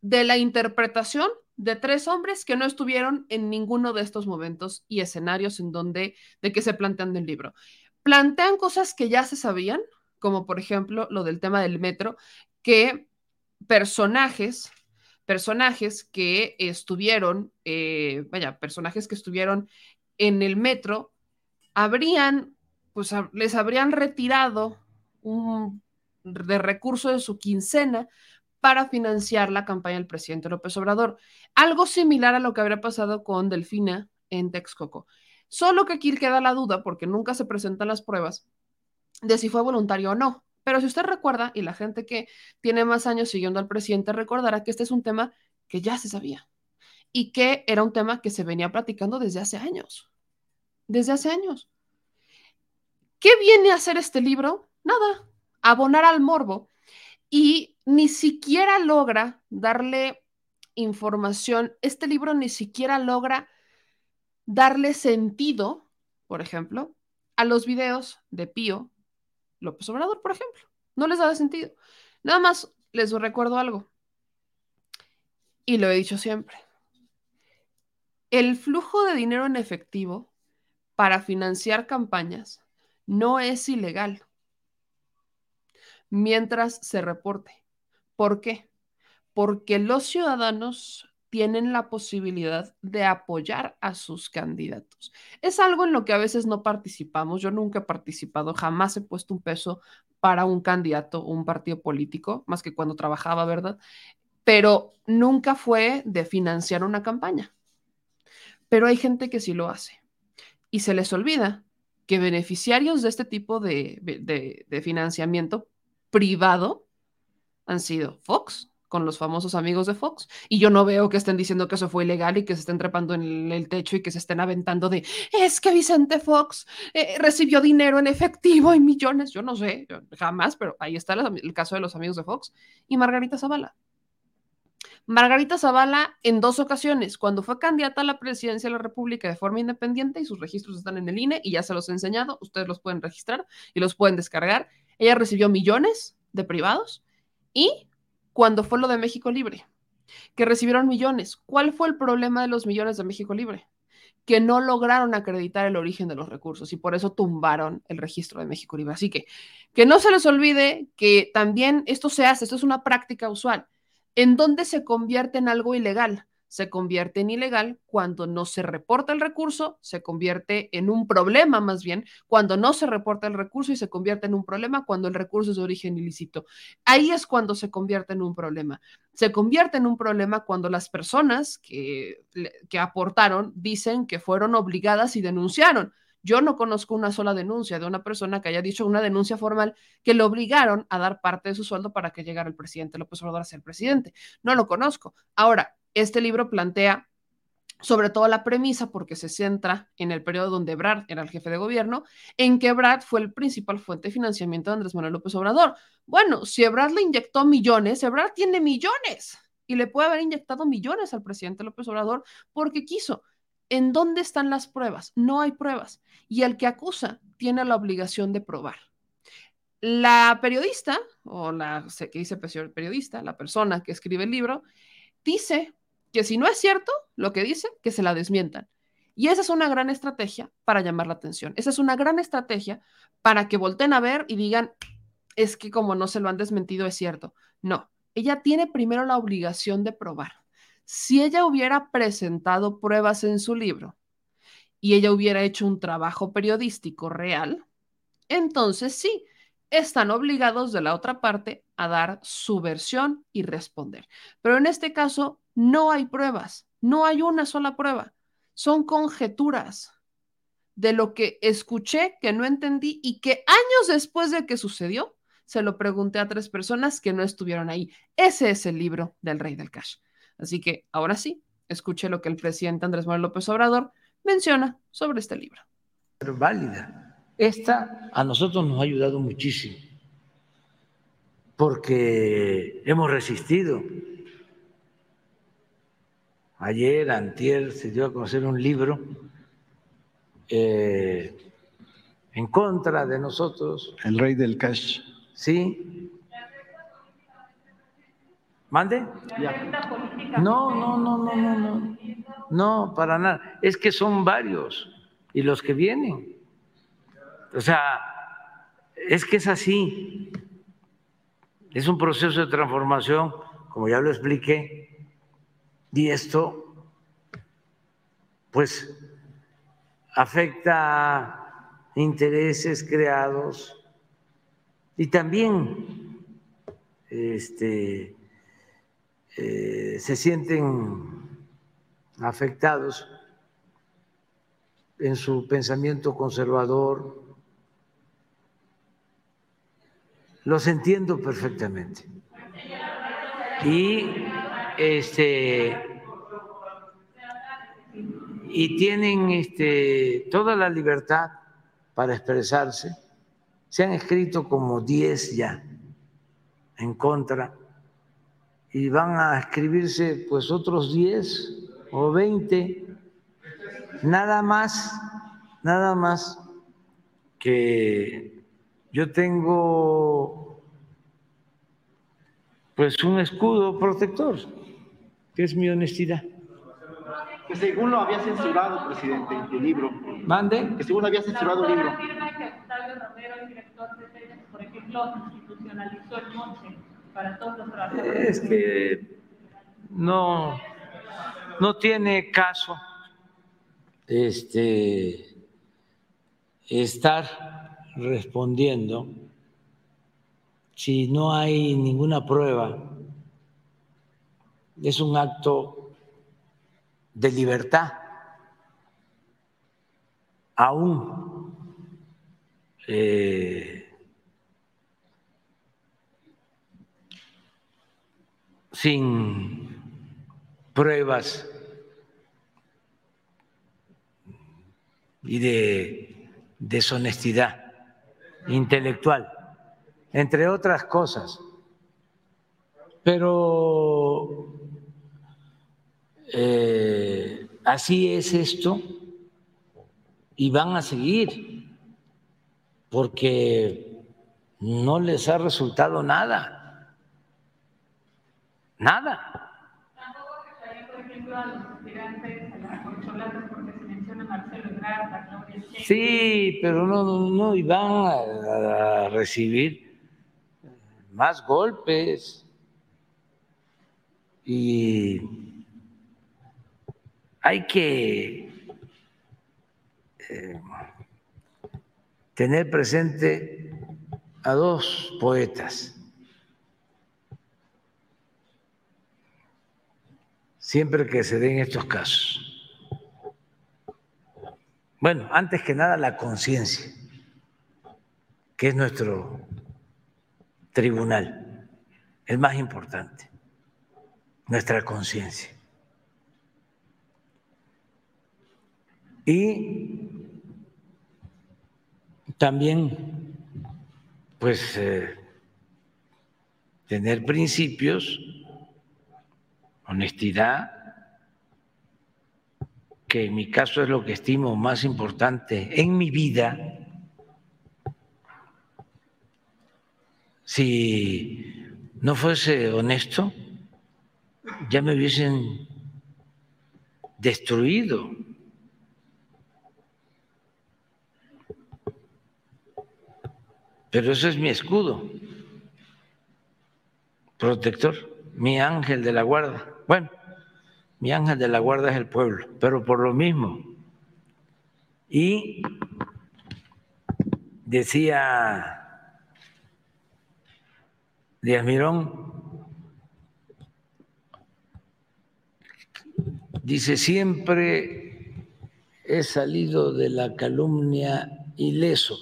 de la interpretación de tres hombres que no estuvieron en ninguno de estos momentos y escenarios en donde de que se plantean del libro. Plantean cosas que ya se sabían, como por ejemplo lo del tema del metro, que personajes, personajes que estuvieron, eh, vaya, personajes que estuvieron en el metro, habrían pues les habrían retirado un de recurso de su quincena para financiar la campaña del presidente López Obrador. Algo similar a lo que habría pasado con Delfina en Texcoco. Solo que aquí queda la duda, porque nunca se presentan las pruebas, de si fue voluntario o no. Pero si usted recuerda, y la gente que tiene más años siguiendo al presidente recordará que este es un tema que ya se sabía y que era un tema que se venía platicando desde hace años. Desde hace años. ¿Qué viene a hacer este libro? Nada, abonar al morbo y ni siquiera logra darle información, este libro ni siquiera logra darle sentido, por ejemplo, a los videos de Pío López Obrador, por ejemplo. No les da sentido. Nada más les recuerdo algo. Y lo he dicho siempre. El flujo de dinero en efectivo para financiar campañas no es ilegal mientras se reporte. ¿Por qué? Porque los ciudadanos tienen la posibilidad de apoyar a sus candidatos. Es algo en lo que a veces no participamos. Yo nunca he participado, jamás he puesto un peso para un candidato o un partido político, más que cuando trabajaba, ¿verdad? Pero nunca fue de financiar una campaña. Pero hay gente que sí lo hace. Y se les olvida que beneficiarios de este tipo de, de financiamiento privado han sido Fox, con los famosos amigos de Fox. Y yo no veo que estén diciendo que eso fue ilegal y que se estén trepando en el, techo y que se estén aventando de, es que Vicente Fox eh, recibió dinero en efectivo y millones. Yo no sé, jamás, pero ahí está el, caso de los amigos de Fox. Y Margarita Zavala. Margarita Zavala en dos ocasiones, cuando fue candidata a la presidencia de la República de forma independiente y sus registros están en el INE y ya se los he enseñado, ustedes los pueden registrar y los pueden descargar ella recibió millones de privados y cuando fue lo de México Libre, que recibieron millones, ¿cuál fue el problema de los millones de México Libre? Que no lograron acreditar el origen de los recursos y por eso tumbaron el registro de México Libre. Así que que no se les olvide que también esto se hace, esto es una práctica usual, en donde se convierte en algo ilegal se convierte en ilegal cuando no se reporta el recurso, se convierte en un problema más bien cuando no se reporta el recurso y se convierte en un problema cuando el recurso es de origen ilícito. Ahí es cuando se convierte en un problema. Se convierte en un problema cuando las personas que, que aportaron dicen que fueron obligadas y denunciaron. Yo no conozco una sola denuncia de una persona que haya dicho una denuncia formal que le obligaron a dar parte de su sueldo para que llegara el presidente López Obrador a ser presidente. No lo conozco. Ahora, este libro plantea sobre todo la premisa, porque se centra en el periodo donde Brad era el jefe de gobierno, en que Brad fue el principal fuente de financiamiento de Andrés Manuel López Obrador. Bueno, si Brad le inyectó millones, Ebrard tiene millones y le puede haber inyectado millones al presidente López Obrador porque quiso. ¿En dónde están las pruebas? No hay pruebas. Y el que acusa tiene la obligación de probar. La periodista, o la que dice periodista, la persona que escribe el libro, dice que si no es cierto lo que dice, que se la desmientan. Y esa es una gran estrategia para llamar la atención. Esa es una gran estrategia para que volteen a ver y digan, es que como no se lo han desmentido es cierto. No, ella tiene primero la obligación de probar. Si ella hubiera presentado pruebas en su libro y ella hubiera hecho un trabajo periodístico real, entonces sí, están obligados de la otra parte a dar su versión y responder. Pero en este caso no hay pruebas, no hay una sola prueba, son conjeturas de lo que escuché, que no entendí y que años después de que sucedió, se lo pregunté a tres personas que no estuvieron ahí. Ese es el libro del rey del cash. Así que ahora sí, escuché lo que el presidente Andrés Manuel López Obrador menciona sobre este libro. Pero válida esta a nosotros nos ha ayudado muchísimo porque hemos resistido. Ayer, antier, se dio a conocer un libro eh, en contra de nosotros. El rey del cash. Sí. ¿Mande? No, no, no, no, no, no. No, para nada. Es que son varios y los que vienen. O sea, es que es así. Es un proceso de transformación, como ya lo expliqué, y esto, pues, afecta intereses creados y también este, eh, se sienten afectados en su pensamiento conservador. Los entiendo perfectamente. Y este y tienen este, toda la libertad para expresarse. Se han escrito como 10 ya en contra y van a escribirse pues otros 10 o 20, nada más, nada más que yo tengo pues un escudo protector, que es mi honestidad. Que según lo había censurado, presidente, el libro. Mande. Que según había censurado el libro. afirma que Octavio Romero, el director de por ejemplo, institucionalizó el monte para todos los trabajadores. Es que no, no tiene caso este, estar respondiendo si no hay ninguna prueba. Es un acto de libertad, aún eh, sin pruebas y de deshonestidad intelectual, entre otras cosas. Pero eh, así es esto y van a seguir porque no les ha resultado nada. Nada. Tampoco afectaría, por ejemplo, a los aspirantes a las corcholatas porque se menciona Marcelo Ebrard, a Claudia Sheinbaum. Sí, pero no, no, no, y van a, a recibir más golpes. Y hay que eh, tener presente a dos poetas. Siempre que se den estos casos. Bueno, antes que nada la conciencia, que es nuestro tribunal, el más importante, nuestra conciencia. Y también, pues, eh, tener principios, honestidad, que en mi caso es lo que estimo más importante en mi vida. Si no fuese honesto, ya me hubiesen destruido. Pero eso es mi escudo, protector, mi ángel de la guarda. Bueno, mi ángel de la guarda es el pueblo, pero por lo mismo. Y decía Díaz Mirón, dice, siempre he salido de la calumnia ileso.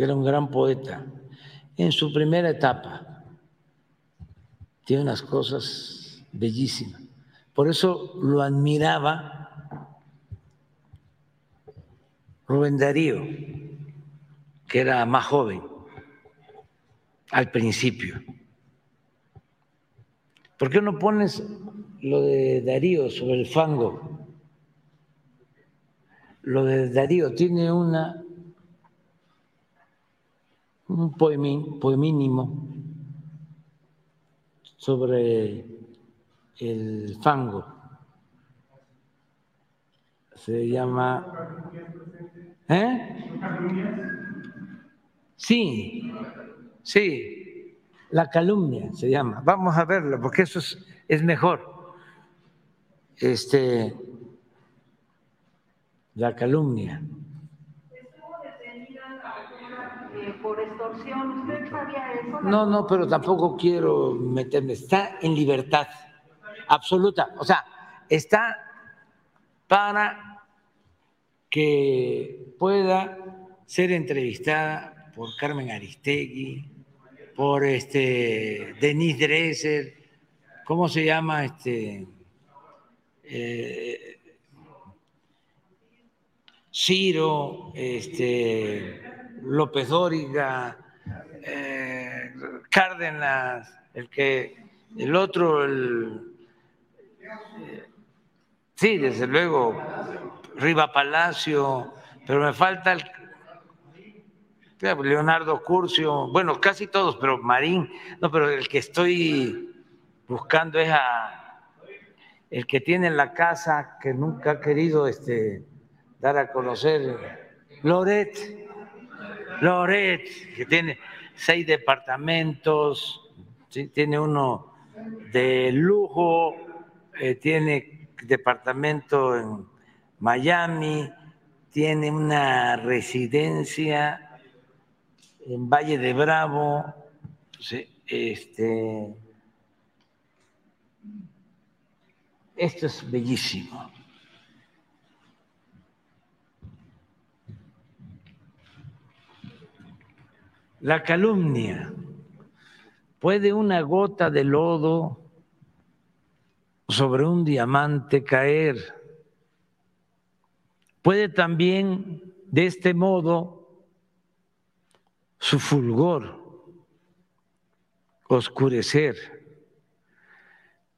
Era un gran poeta. En su primera etapa, tiene unas cosas bellísimas. Por eso lo admiraba Rubén Darío, que era más joven al principio. ¿Por qué no pones lo de Darío sobre el fango? Lo de Darío tiene una un poemínimo sobre el fango. Se llama... ¿Eh? Sí, sí, la calumnia se llama. Vamos a verlo porque eso es, es mejor. Este, la calumnia. Por extorsión. ¿Usted sabía eso? No, no, pero tampoco quiero meterme. Está en libertad absoluta. O sea, está para que pueda ser entrevistada por Carmen Aristegui, por este Denise Dresser, ¿cómo se llama este? Eh, Ciro, este, López Dóriga, eh, Cárdenas, el que, el otro, el, sí, desde luego, Riva Palacio, pero me falta el Leonardo Curcio, bueno, casi todos, pero Marín, no, pero el que estoy buscando es a el que tiene la casa que nunca ha querido este dar a conocer Loret, Loret, que tiene seis departamentos, tiene uno de lujo, eh, tiene departamento en Miami, tiene una residencia en Valle de Bravo, este, esto es bellísimo. La calumnia. ¿Puede una gota de lodo sobre un diamante caer? Puede también, de este modo, su fulgor oscurecer.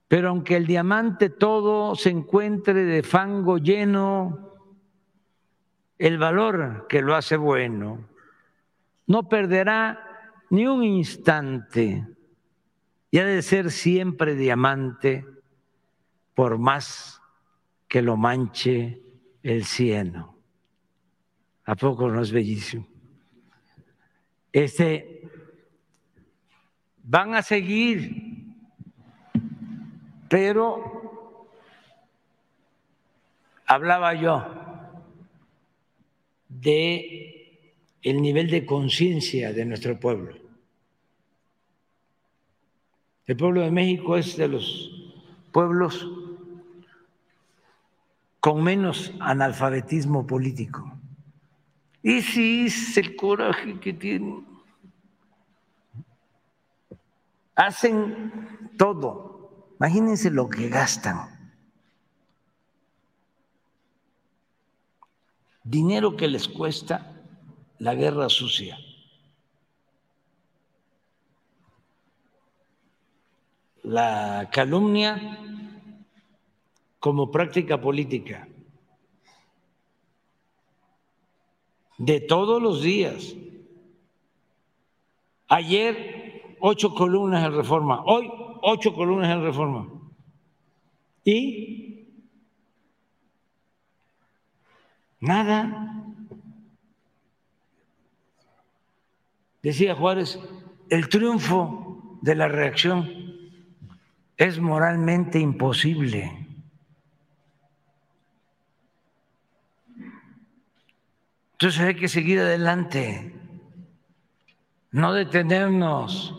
Pero aunque el diamante todo se encuentre de fango lleno, el valor que lo hace bueno no perderá ni un instante y ha de ser siempre diamante por más que lo manche el cieno. ¿A poco no es bellísimo? Este, van a seguir, pero hablaba yo de el nivel de conciencia de nuestro pueblo. El pueblo de México es de los pueblos con menos analfabetismo político. Y si es el coraje que tienen. Hacen todo. Imagínense lo que gastan. Dinero que les cuesta la guerra sucia. La calumnia como práctica política de todos los días. Ayer ocho columnas en reforma, hoy ocho columnas en reforma. Y nada. Decía Juárez, el triunfo de la reacción es moralmente imposible. Entonces hay que seguir adelante, no detenernos,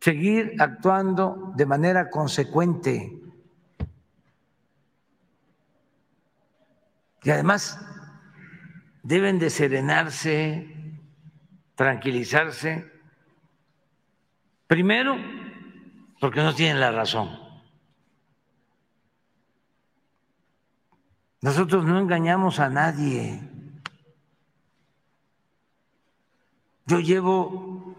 seguir actuando de manera consecuente. Y además deben de serenarse, tranquilizarse. Primero, porque no tienen la razón. Nosotros no engañamos a nadie. Yo llevo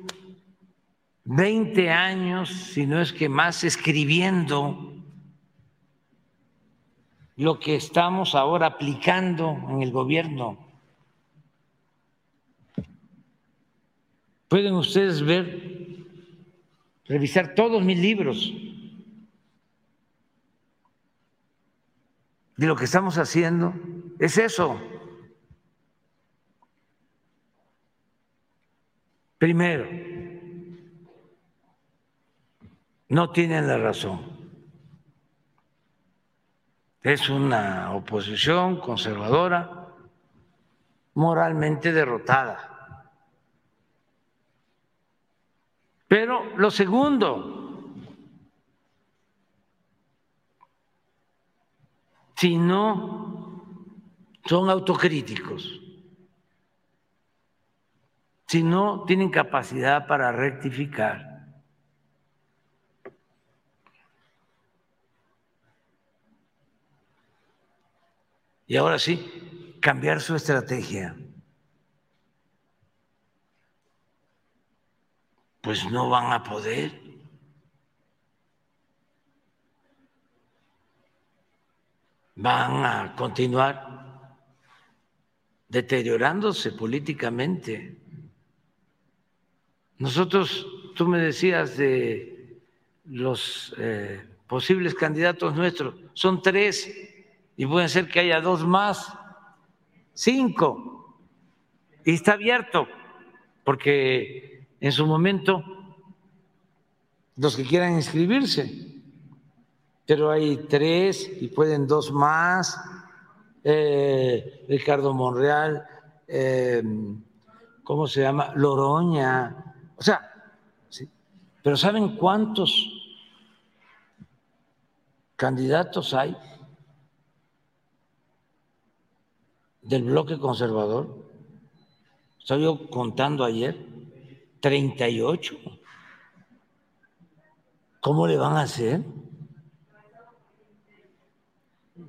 20 años, si no es que más, escribiendo lo que estamos ahora aplicando en el gobierno. Pueden ustedes ver, revisar todos mis libros de lo que estamos haciendo. Es eso. Primero, no tienen la razón. Es una oposición conservadora, moralmente derrotada. Pero lo segundo, si no son autocríticos, si no tienen capacidad para rectificar, y ahora sí, cambiar su estrategia. Pues no van a poder. Van a continuar deteriorándose políticamente. Nosotros, tú me decías de los eh, posibles candidatos nuestros, son tres y pueden ser que haya dos más, cinco, y está abierto, porque en su momento los que quieran inscribirse, pero hay tres y pueden dos más, eh, Ricardo Monreal, eh, ¿cómo se llama? Loroña, o sea, ¿sí? pero ¿saben cuántos candidatos hay? del bloque conservador, estaba yo contando ayer, 38. ¿Cómo le van a hacer?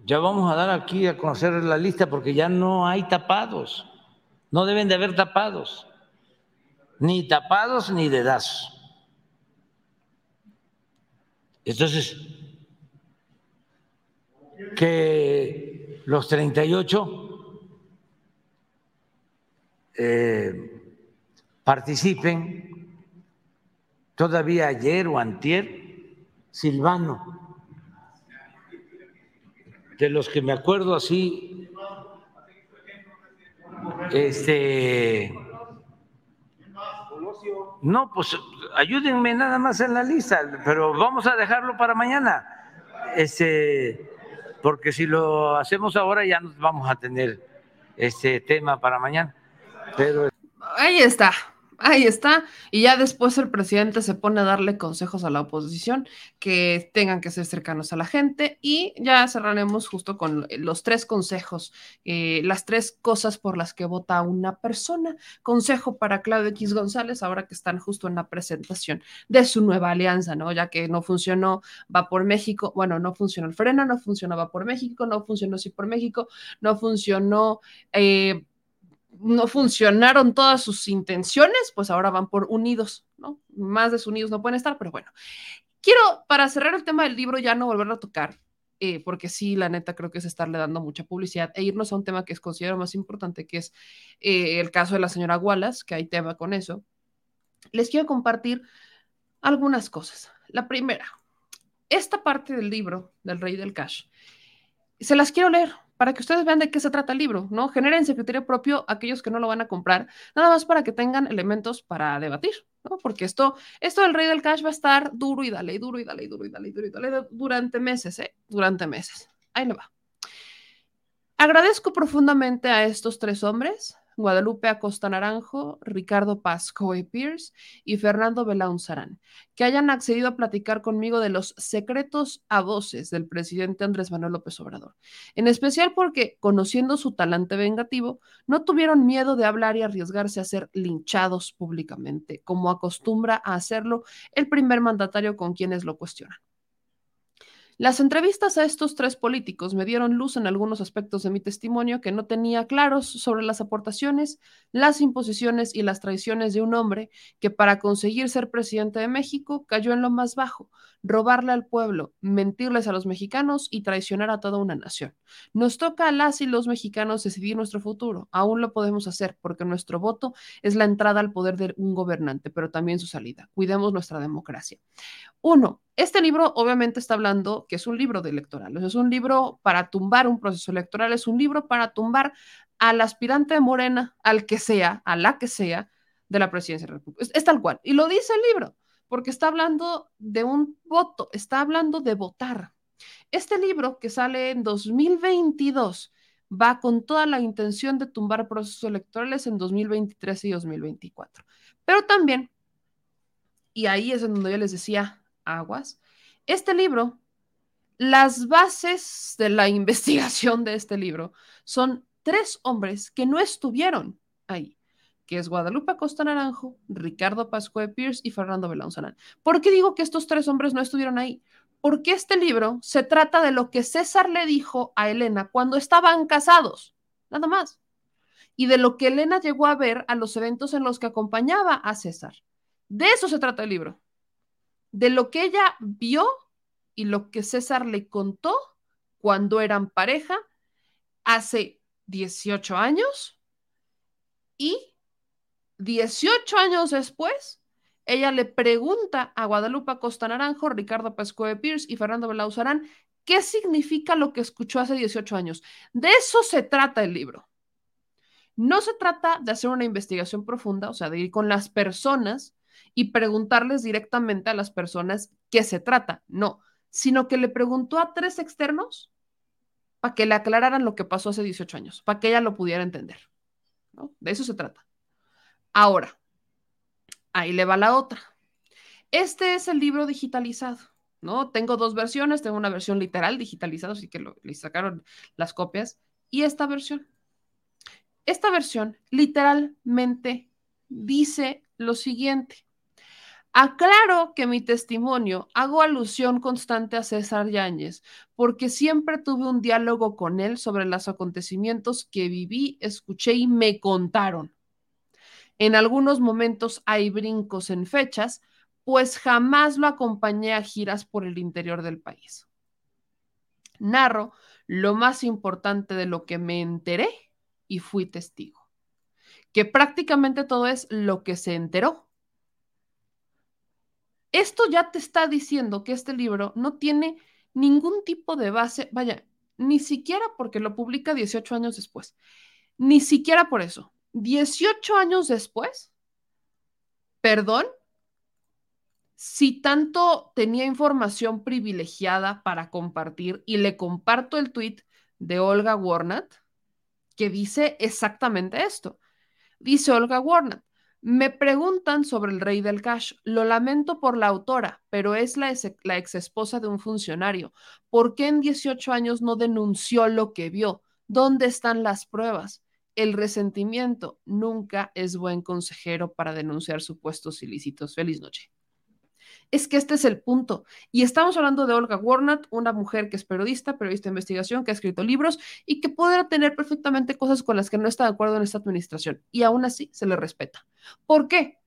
Ya vamos a dar aquí a conocer la lista porque ya no hay tapados. No deben de haber tapados. Ni tapados ni dedazos. Entonces, que los 38 eh, participen. Todavía ayer o antier, Silvano, de los que me acuerdo así, este, no, pues ayúdenme nada más en la lista, pero vamos a dejarlo para mañana, este, porque si lo hacemos ahora ya nos vamos a tener este tema para mañana. Pero... Ahí está, ahí está. Y ya después el presidente se pone a darle consejos a la oposición que tengan que ser cercanos a la gente y ya cerraremos justo con los tres consejos, eh, las tres cosas por las que vota una persona. Consejo para Claudio X González, ahora que están justo en la presentación de su nueva alianza, ¿no? Ya que no funcionó Va por México, bueno, no funcionó el freno, no funcionó Va por México, no funcionó Sí por México, no funcionó... Eh, no funcionaron todas sus intenciones, pues ahora van por unidos, ¿no? Más desunidos no pueden estar, pero bueno. Quiero, para cerrar el tema del libro, ya no volverlo a tocar, eh, porque sí, la neta, creo que es estarle dando mucha publicidad e irnos a un tema que es considero más importante, que es eh, el caso de la señora Wallace, que hay tema con eso. Les quiero compartir algunas cosas. La primera, esta parte del libro del Rey del Cash, se las quiero leer para que ustedes vean de qué se trata el libro, ¿no? Generen criterio propio aquellos que no lo van a comprar, nada más para que tengan elementos para debatir, ¿no? Porque esto, esto del rey del cash va a estar duro y dale, y duro y dale, y duro y dale, y duro y dale durante meses, ¿eh? Durante meses. Ahí le va. Agradezco profundamente a estos tres hombres, Guadalupe Acosta Naranjo, Ricardo Pascoe Pierce y Fernando Belaun Sarán, que hayan accedido a platicar conmigo de los secretos a voces del presidente Andrés Manuel López Obrador. En especial porque, conociendo su talante vengativo, no tuvieron miedo de hablar y arriesgarse a ser linchados públicamente, como acostumbra a hacerlo el primer mandatario con quienes lo cuestionan. Las entrevistas a estos tres políticos me dieron luz en algunos aspectos de mi testimonio que no tenía claros sobre las aportaciones, las imposiciones y las traiciones de un hombre que para conseguir ser presidente de México cayó en lo más bajo, robarle al pueblo, mentirles a los mexicanos y traicionar a toda una nación. Nos toca a las y los mexicanos decidir nuestro futuro. Aún lo podemos hacer porque nuestro voto es la entrada al poder de un gobernante, pero también su salida. Cuidemos nuestra democracia. Uno, este libro obviamente está hablando que es un libro de electoral, es un libro para tumbar un proceso electoral, es un libro para tumbar al aspirante de Morena, al que sea, a la que sea, de la presidencia de la República. Es, tal cual. Y lo dice el libro, porque está hablando de un voto, está hablando de votar. Este libro que sale en 2022 va con toda la intención de tumbar procesos electorales en 2023 y 2024. Pero también, y ahí es en donde yo les decía, aguas, este libro, las bases de la <laughs> investigación de este libro son tres hombres que no estuvieron ahí, que es Guadalupe Costa Naranjo, Ricardo Pascue Pierce y Fernando Belaunzanán. ¿Por qué digo que estos tres hombres no estuvieron ahí? Porque este libro se trata de lo que César le dijo a Elena cuando estaban casados, nada más. Y de lo que Elena llegó a ver a los eventos en los que acompañaba a César. De eso se trata el libro. De lo que ella vio y lo que César le contó cuando eran pareja hace 18 años y 18 años después, ella le pregunta a Guadalupe Costa Naranjo, Ricardo Pescoe Pierce y Fernando Belauzarán qué significa lo que escuchó hace 18 años. De eso se trata el libro. No se trata de hacer una investigación profunda, o sea, de ir con las personas y preguntarles directamente a las personas qué se trata, no, sino que le preguntó a tres externos para que le aclararan lo que pasó hace 18 años, para que ella lo pudiera entender. De eso se trata. Ahora, ahí le va la otra. Este es el libro digitalizado, ¿no? Tengo dos versiones, tengo una versión literal digitalizada, así que le sacaron las copias, y esta versión. Esta versión literalmente dice lo siguiente. Aclaro que mi testimonio hago alusión constante a César Yáñez, porque siempre tuve un diálogo con él sobre los acontecimientos que viví, escuché y me contaron. En algunos momentos hay brincos en fechas, pues jamás lo acompañé a giras por el interior del país. Narro lo más importante de lo que me enteré y fui testigo, que prácticamente todo es lo que se enteró. Esto ya te está diciendo que este libro no tiene ningún tipo de base, vaya, ni siquiera porque lo publica 18 años después, ni siquiera por eso. 18 años después, perdón, si tanto tenía información privilegiada para compartir y le comparto el tweet de Olga Warnat, que dice exactamente esto. Dice Olga Warnat, me preguntan sobre el rey del cash. Lo lamento por la autora, pero es la, ex, esposa de un funcionario. ¿Por qué en 18 años no denunció lo que vio? ¿Dónde están las pruebas? El resentimiento nunca es buen consejero para denunciar supuestos ilícitos. Feliz noche. Es que este es el punto. Y estamos hablando de Olga Warnat, una mujer que es periodista, periodista de investigación, que ha escrito libros y que podrá tener perfectamente cosas con las que no está de acuerdo en esta administración. Y aún así se le respeta. ¿Por qué?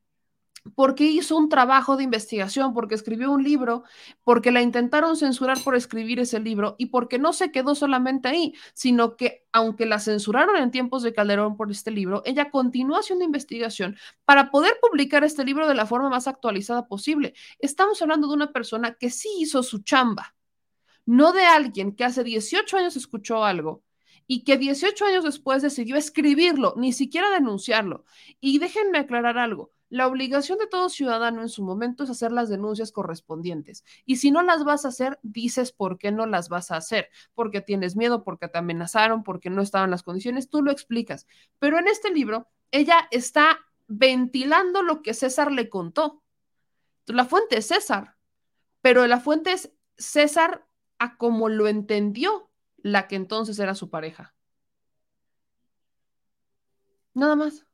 Porque hizo un trabajo de investigación, porque escribió un libro, porque la intentaron censurar por escribir ese libro y porque no se quedó solamente ahí, sino que aunque la censuraron en tiempos de Calderón por este libro, ella continuó haciendo investigación para poder publicar este libro de la forma más actualizada posible. Estamos hablando de una persona que sí hizo su chamba, no de alguien que hace 18 años escuchó algo y que 18 años después decidió escribirlo, ni siquiera denunciarlo. Y déjenme aclarar algo la obligación de todo ciudadano en su momento es hacer las denuncias correspondientes. Y si no las vas a hacer, dices por qué no las vas a hacer. Porque tienes miedo, porque te amenazaron, porque no estaban las condiciones, tú lo explicas. Pero en este libro, ella está ventilando lo que César le contó. La fuente es César, pero la fuente es César a como lo entendió la que entonces era su pareja. Nada más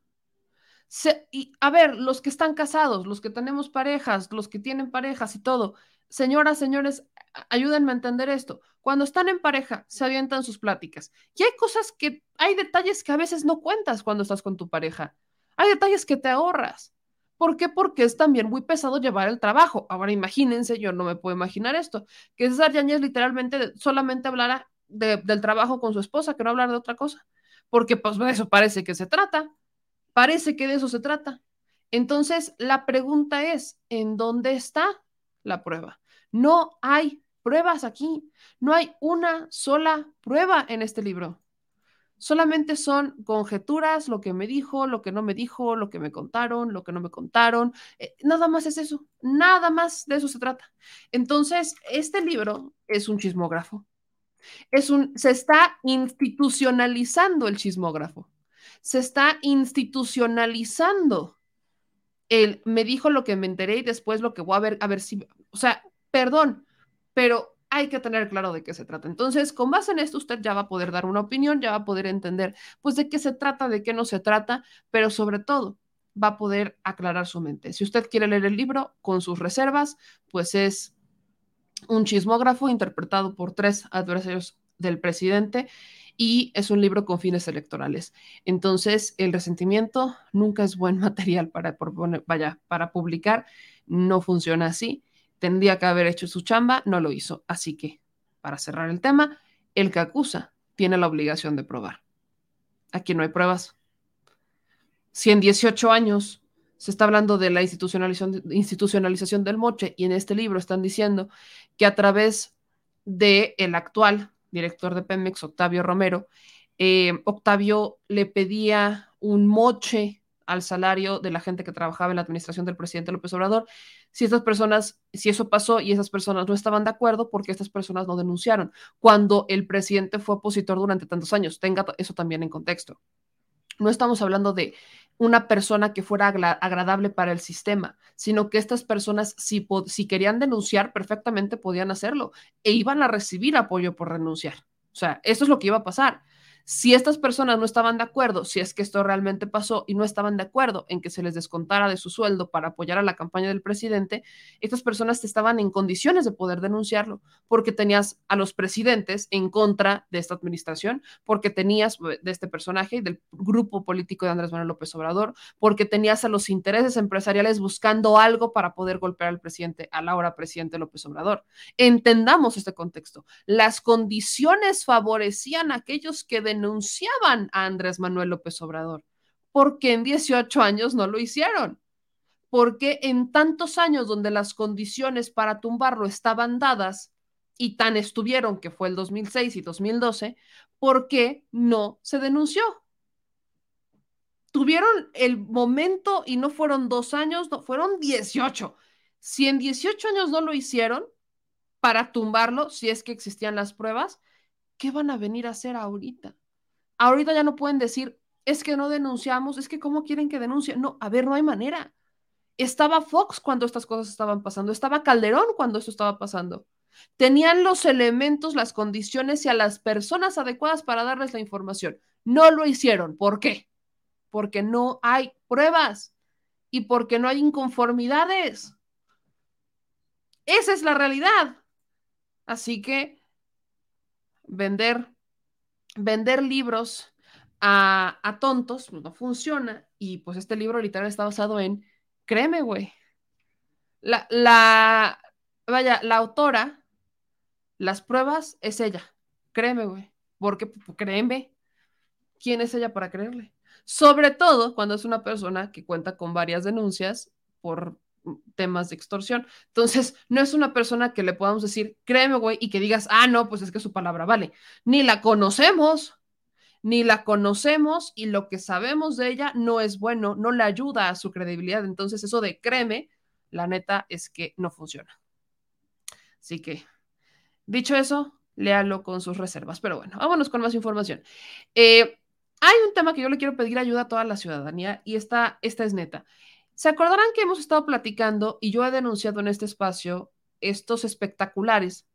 y, a ver, los que están casados, los que tenemos parejas, los que tienen parejas y todo, señoras, señores, ayúdenme a entender esto. Cuando están en pareja, se avientan sus pláticas. Y hay cosas que, hay detalles que a veces no cuentas cuando estás con tu pareja. Hay detalles que te ahorras. ¿Por qué? Porque es también muy pesado llevar el trabajo. Ahora imagínense, yo no me puedo imaginar esto, que César Yáñez literalmente solamente hablara del trabajo con su esposa, que no hablar de otra cosa. Porque pues de eso parece que se trata. Parece que de eso se trata. Entonces, la pregunta es, ¿en dónde está la prueba? No hay pruebas aquí. No hay una sola prueba en este libro. Solamente son conjeturas, lo que me dijo, lo que no me dijo, lo que me contaron, lo que no me contaron. Eh, nada más es eso, nada más de eso se trata. Entonces, este libro es un chismógrafo. Es un, se está institucionalizando el chismógrafo. Se está institucionalizando el me dijo lo que me enteré y después lo que voy a ver, a ver si, o sea, perdón, pero hay que tener claro de qué se trata. Entonces, con base en esto, usted ya va a poder dar una opinión, ya va a poder entender, pues, de qué se trata, de qué no se trata, pero sobre todo, va a poder aclarar su mente. Si usted quiere leer el libro con sus reservas, pues es un chismógrafo interpretado por tres adversarios del presidente y es un libro con fines electorales. Entonces, el resentimiento nunca es buen <laughs> material para, vaya, para publicar, no funciona así tendría que haber hecho su chamba, no lo hizo. Así que, para cerrar el tema, el que acusa tiene la obligación de probar. Aquí no hay pruebas. Si en 18 años se está hablando de la institucionalización, institucionalización del moche y en este libro están diciendo que a través del el actual director de Pemex, Octavio Romero, eh, Octavio le pedía un moche al salario de la gente que trabajaba en la administración del presidente López Obrador, si estas personas, si eso pasó y esas personas no estaban de acuerdo, porque estas personas no denunciaron cuando el presidente fue opositor durante tantos años. Tenga eso también en contexto. No estamos hablando de una persona que fuera agradable para el sistema, sino que estas personas, si, si querían denunciar, perfectamente podían hacerlo e iban a recibir apoyo por renunciar. O sea, eso es lo que iba a pasar. Si estas personas no estaban de acuerdo, si es que esto realmente pasó y no estaban de acuerdo en que se les descontara de su sueldo para apoyar a la campaña del presidente, estas personas estaban en condiciones de poder denunciarlo, porque tenías a los presidentes en contra de esta administración, porque tenías eh, de este personaje y del grupo político de Andrés Manuel López Obrador, porque tenías a los intereses empresariales buscando algo para poder golpear al presidente, a la hora presidente López Obrador. Entendamos este contexto. Las condiciones favorecían a aquellos que de denunciaban a Andrés Manuel López Obrador. porque en 18 años no lo hicieron? Porque en tantos años donde las condiciones para tumbarlo estaban dadas y tan estuvieron, que fue el 2006 y 2012, ¿por qué no se denunció? Tuvieron el momento y no fueron dos años, no, fueron 18. Si en 18 años no lo hicieron para tumbarlo, si es que existían las pruebas, ¿qué van a venir a hacer ahorita? Ahorita ya no pueden decir, es que no denunciamos, es que cómo quieren que denuncie. No, a ver, no hay manera. Estaba Fox cuando estas cosas estaban pasando, estaba Calderón cuando esto estaba pasando. Tenían los elementos, las condiciones y a las personas adecuadas para darles la información. No lo hicieron. ¿Por qué? Porque no hay pruebas y porque no hay inconformidades. Esa es la realidad. Así que vender vender libros a, tontos pues, no funciona. Y pues este libro literal está basado en, créeme, güey. La, la, vaya, la autora, las pruebas es ella. Créeme, güey. Porque, créeme, ¿quién es ella para creerle? Sobre todo cuando es una persona que cuenta con varias denuncias por temas de extorsión. Entonces, no es una persona que le podamos decir, créeme, güey, y que digas, ah, no, pues es que su palabra vale. Ni la conocemos, ni la conocemos y lo que sabemos de ella no es bueno, no le ayuda a su credibilidad. Entonces, eso de créeme, la neta es que no funciona. Así que, dicho eso, léalo con sus reservas. Pero bueno, vámonos con más información. Eh, hay un tema que yo le quiero pedir ayuda a toda la ciudadanía y esta, esta es neta. Se acordarán que hemos estado platicando y yo he denunciado en este espacio estos espectaculares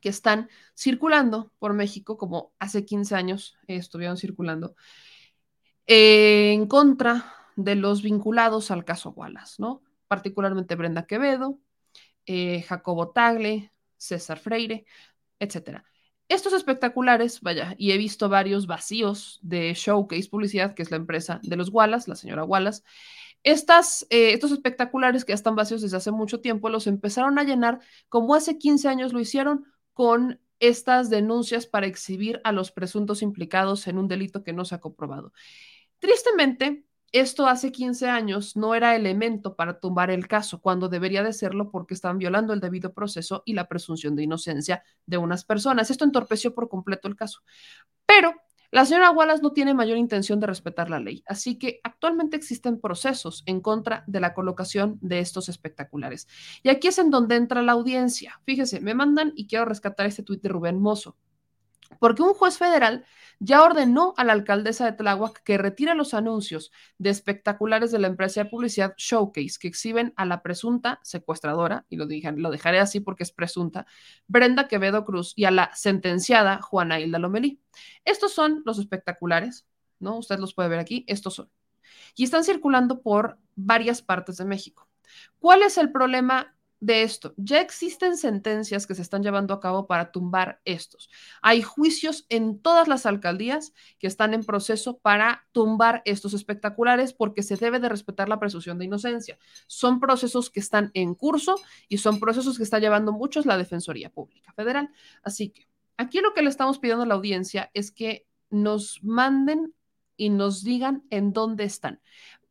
que están circulando por México, como hace 15 años estuvieron circulando, en contra de los vinculados al caso Wallace, ¿no? Particularmente Brenda Quevedo, eh, Jacobo Tagle, César Freire, etcétera. Estos espectaculares, vaya, y he visto varios vacíos de Showcase Publicidad, que es la empresa de los Wallace, la señora Wallace, estas, eh, estos espectaculares que ya están vacíos desde hace mucho tiempo los empezaron a llenar como hace 15 años lo hicieron con estas denuncias para exhibir a los presuntos implicados en un delito que no se ha comprobado. Tristemente, esto hace 15 años no era elemento para tumbar el caso, cuando debería de serlo porque estaban violando el debido proceso y la presunción de inocencia de unas personas. Esto entorpeció por completo el caso. Pero La señora Wallace no tiene mayor intención de respetar la ley, así que actualmente existen procesos en contra de la colocación de estos espectaculares. Y aquí es en donde entra la audiencia. Fíjese, me mandan y quiero rescatar este tuit de Rubén Mozo porque un juez federal ya ordenó a la alcaldesa de Tláhuac que retire los anuncios de espectaculares de la empresa de publicidad Showcase que exhiben a la presunta secuestradora, y lo, dije, lo dejaré así porque es presunta, Brenda Quevedo Cruz y a la sentenciada Juana Hilda Lomelí. Estos son los espectaculares, ¿no? Usted los puede ver aquí, estos son. Y están circulando por varias partes de México. ¿Cuál es el problema de esto. Ya existen sentencias que se están llevando a cabo para tumbar estos. Hay juicios en todas las alcaldías que están en proceso para tumbar estos espectaculares porque se debe de respetar la presunción de inocencia. Son procesos que están en curso y son procesos que está llevando muchos la Defensoría Pública Federal. Así que aquí lo que le estamos pidiendo a la audiencia es que nos manden y nos digan en dónde están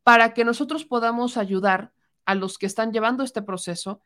para que nosotros podamos ayudar a los que están llevando este proceso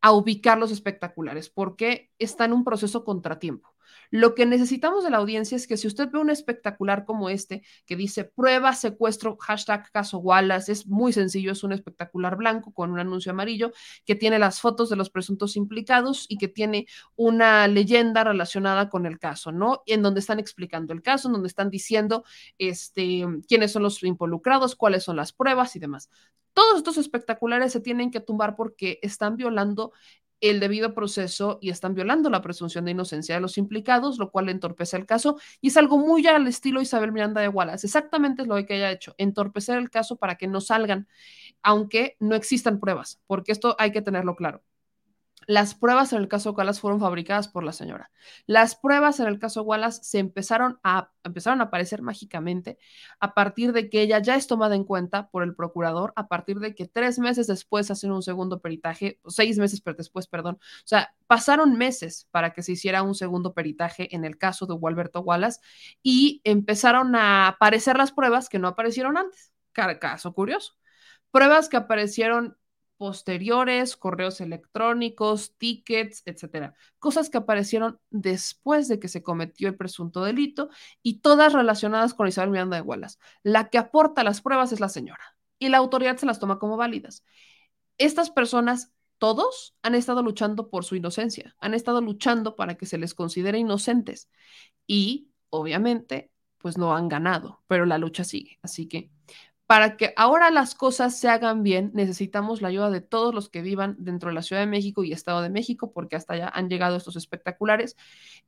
a ubicar los espectaculares, porque está en un proceso contratiempo. Lo que necesitamos de la audiencia es que si usted ve un espectacular como este, que dice prueba secuestro, hashtag caso Wallace, es muy sencillo, es un espectacular blanco con un anuncio amarillo que tiene las fotos de los presuntos implicados y que tiene una leyenda relacionada con el caso, ¿no? En donde están explicando el caso, en donde están diciendo este, quiénes son los involucrados, cuáles son las pruebas y demás. Todos estos espectaculares se tienen que tumbar porque están violando el debido proceso y están violando la presunción de inocencia de los implicados, lo cual entorpece el caso y es algo muy al estilo Isabel Miranda de Wallace. Exactamente es lo que haya hecho, entorpecer el caso para que no salgan, aunque no existan pruebas, porque esto hay que tenerlo claro. Las pruebas en el caso Wallace fueron fabricadas por la señora. Las pruebas en el caso Wallace se empezaron a, empezaron a aparecer mágicamente a partir de que ella ya es tomada en cuenta por el procurador, a partir de que tres meses después hacen un segundo peritaje, seis meses después, perdón. O sea, pasaron meses para que se hiciera un segundo peritaje en el caso de Walberto Wallace y empezaron a aparecer las pruebas que no aparecieron antes. Caso curioso. Pruebas que aparecieron posteriores, correos electrónicos, tickets, etcétera. Cosas que aparecieron después de que se cometió el presunto delito y todas relacionadas con Isabel Miranda de Wallace. La que aporta las pruebas es la señora y la autoridad se las toma como válidas. Estas personas, todos, han estado luchando por su inocencia, han estado luchando para que se les considere inocentes y, obviamente, pues no han ganado, pero la lucha sigue. Así que para que ahora las cosas se hagan bien, necesitamos la ayuda de todos los que vivan dentro de la Ciudad de México y Estado de México, porque hasta allá han llegado estos espectaculares,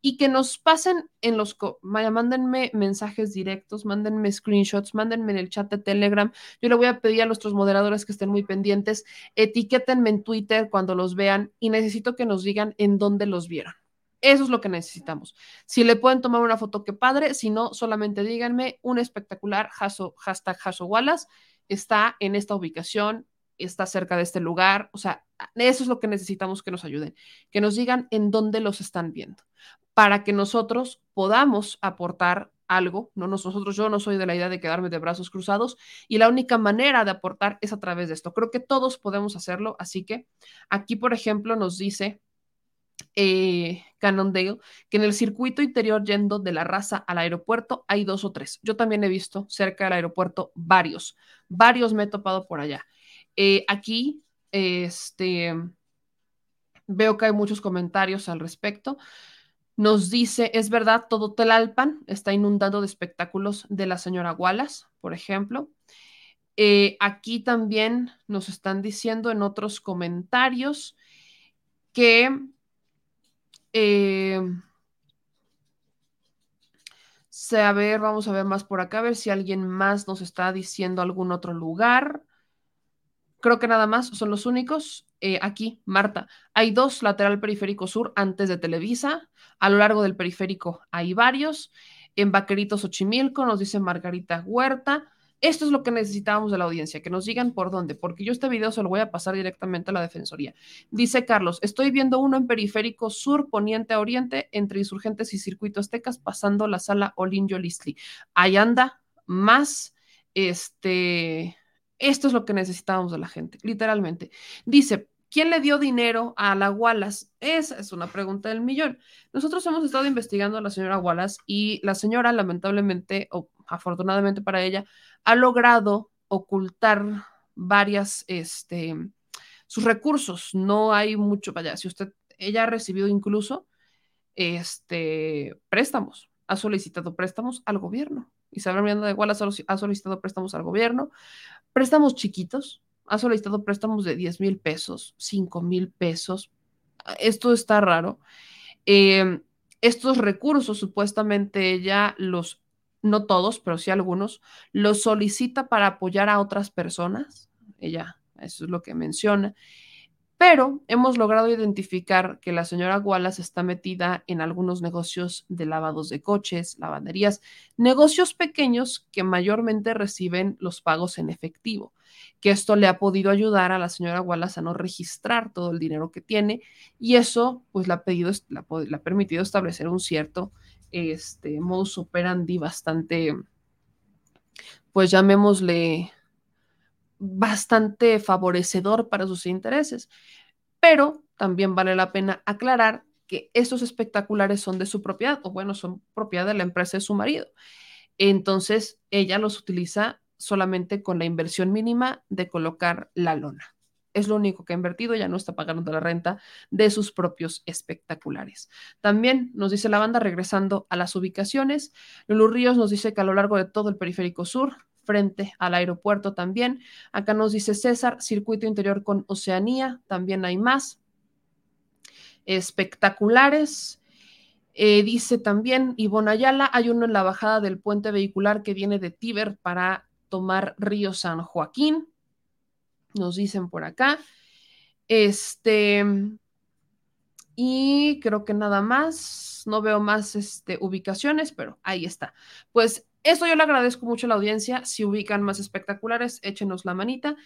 y que nos pasen en los, mándenme mensajes directos, mándenme screenshots, mándenme en el chat de Telegram. Yo le voy a pedir a nuestros moderadores que estén muy pendientes, etiquétenme en Twitter cuando los vean y necesito que nos digan en dónde los vieron. Eso es lo que necesitamos. Si le pueden tomar una foto, qué padre. Si no, solamente díganme un espectacular hashtag Haso Wallace está en esta ubicación, está cerca de este lugar. O sea, eso es lo que necesitamos que nos ayuden, que nos digan en dónde los están viendo, para que nosotros podamos aportar algo. No nosotros, yo no soy de la idea de quedarme de brazos cruzados y la única manera de aportar es a través de esto. Creo que todos podemos hacerlo, así que aquí, por ejemplo, nos dice eh, Cannondale, que en el circuito interior yendo de la raza al aeropuerto hay dos o tres. Yo también he visto cerca del aeropuerto varios, varios me he topado por allá. Eh, aquí, este, veo que hay muchos comentarios al respecto. Nos dice, es verdad, todo Telalpan está inundado de espectáculos de la señora Wallace, por ejemplo. Eh, aquí también nos están diciendo en otros comentarios que eh, a ver, vamos a ver más por acá, a ver si alguien más nos está diciendo algún otro lugar. Creo que nada más son los únicos. Eh, aquí, Marta, hay dos lateral periférico sur antes de Televisa. A lo largo del periférico hay varios. En Vaqueritos Xochimilco, nos dice Margarita Huerta. Esto es lo que necesitábamos de la audiencia, que nos digan por dónde, porque yo este video se lo voy a pasar directamente a la Defensoría. Dice Carlos, estoy viendo uno en periférico sur, poniente a oriente, entre insurgentes y circuito aztecas, pasando la sala Olinjo Listli. Ahí anda más, este, esto es lo que necesitábamos de la gente, literalmente. Dice, ¿Quién le dio dinero a la Wallace? Esa es una pregunta del millón. Nosotros hemos estado investigando a la señora Wallace y la señora, lamentablemente o afortunadamente para ella, ha logrado ocultar varias, este, sus recursos. No hay mucho, vaya, si usted, ella ha recibido incluso, este, préstamos, ha solicitado préstamos al gobierno. Isabel Miranda de Wallace ha solicitado préstamos al gobierno, préstamos chiquitos, ha solicitado préstamos de 10 mil pesos, 5 mil pesos. Esto está raro. Eh, estos recursos supuestamente ella los, no todos, pero sí algunos, los solicita para apoyar a otras personas. Ella, eso es lo que menciona. Pero hemos logrado identificar que la señora Wallace está metida en algunos negocios de lavados de coches, lavanderías, negocios pequeños que mayormente reciben los pagos en efectivo, que esto le ha podido ayudar a la señora Wallace a no registrar todo el dinero que tiene y eso pues le ha, pedido, le ha, permitido establecer un cierto este, modus operandi bastante, pues llamémosle bastante favorecedor para sus intereses. Pero también vale la pena aclarar que estos espectaculares son de su propiedad, o bueno, son propiedad de la empresa de su marido. Entonces, ella los utiliza solamente con la inversión mínima de colocar la lona. Es lo único que ha invertido, ya no está pagando la renta de sus propios espectaculares. También nos dice la banda, regresando a las ubicaciones, Lulu Ríos nos dice que a lo largo de todo el periférico sur, frente al aeropuerto también. Acá nos dice César, circuito interior con Oceanía, también hay más. Espectaculares. Eh, dice también Ivonne Ayala, hay uno en la bajada del puente vehicular que viene de Tíber para tomar Río San Joaquín. Nos dicen por acá. Este, y creo que nada más, no veo más este, ubicaciones, pero ahí está. Pues esto yo le agradezco mucho a la audiencia. Si ubican más espectaculares, échenos la manita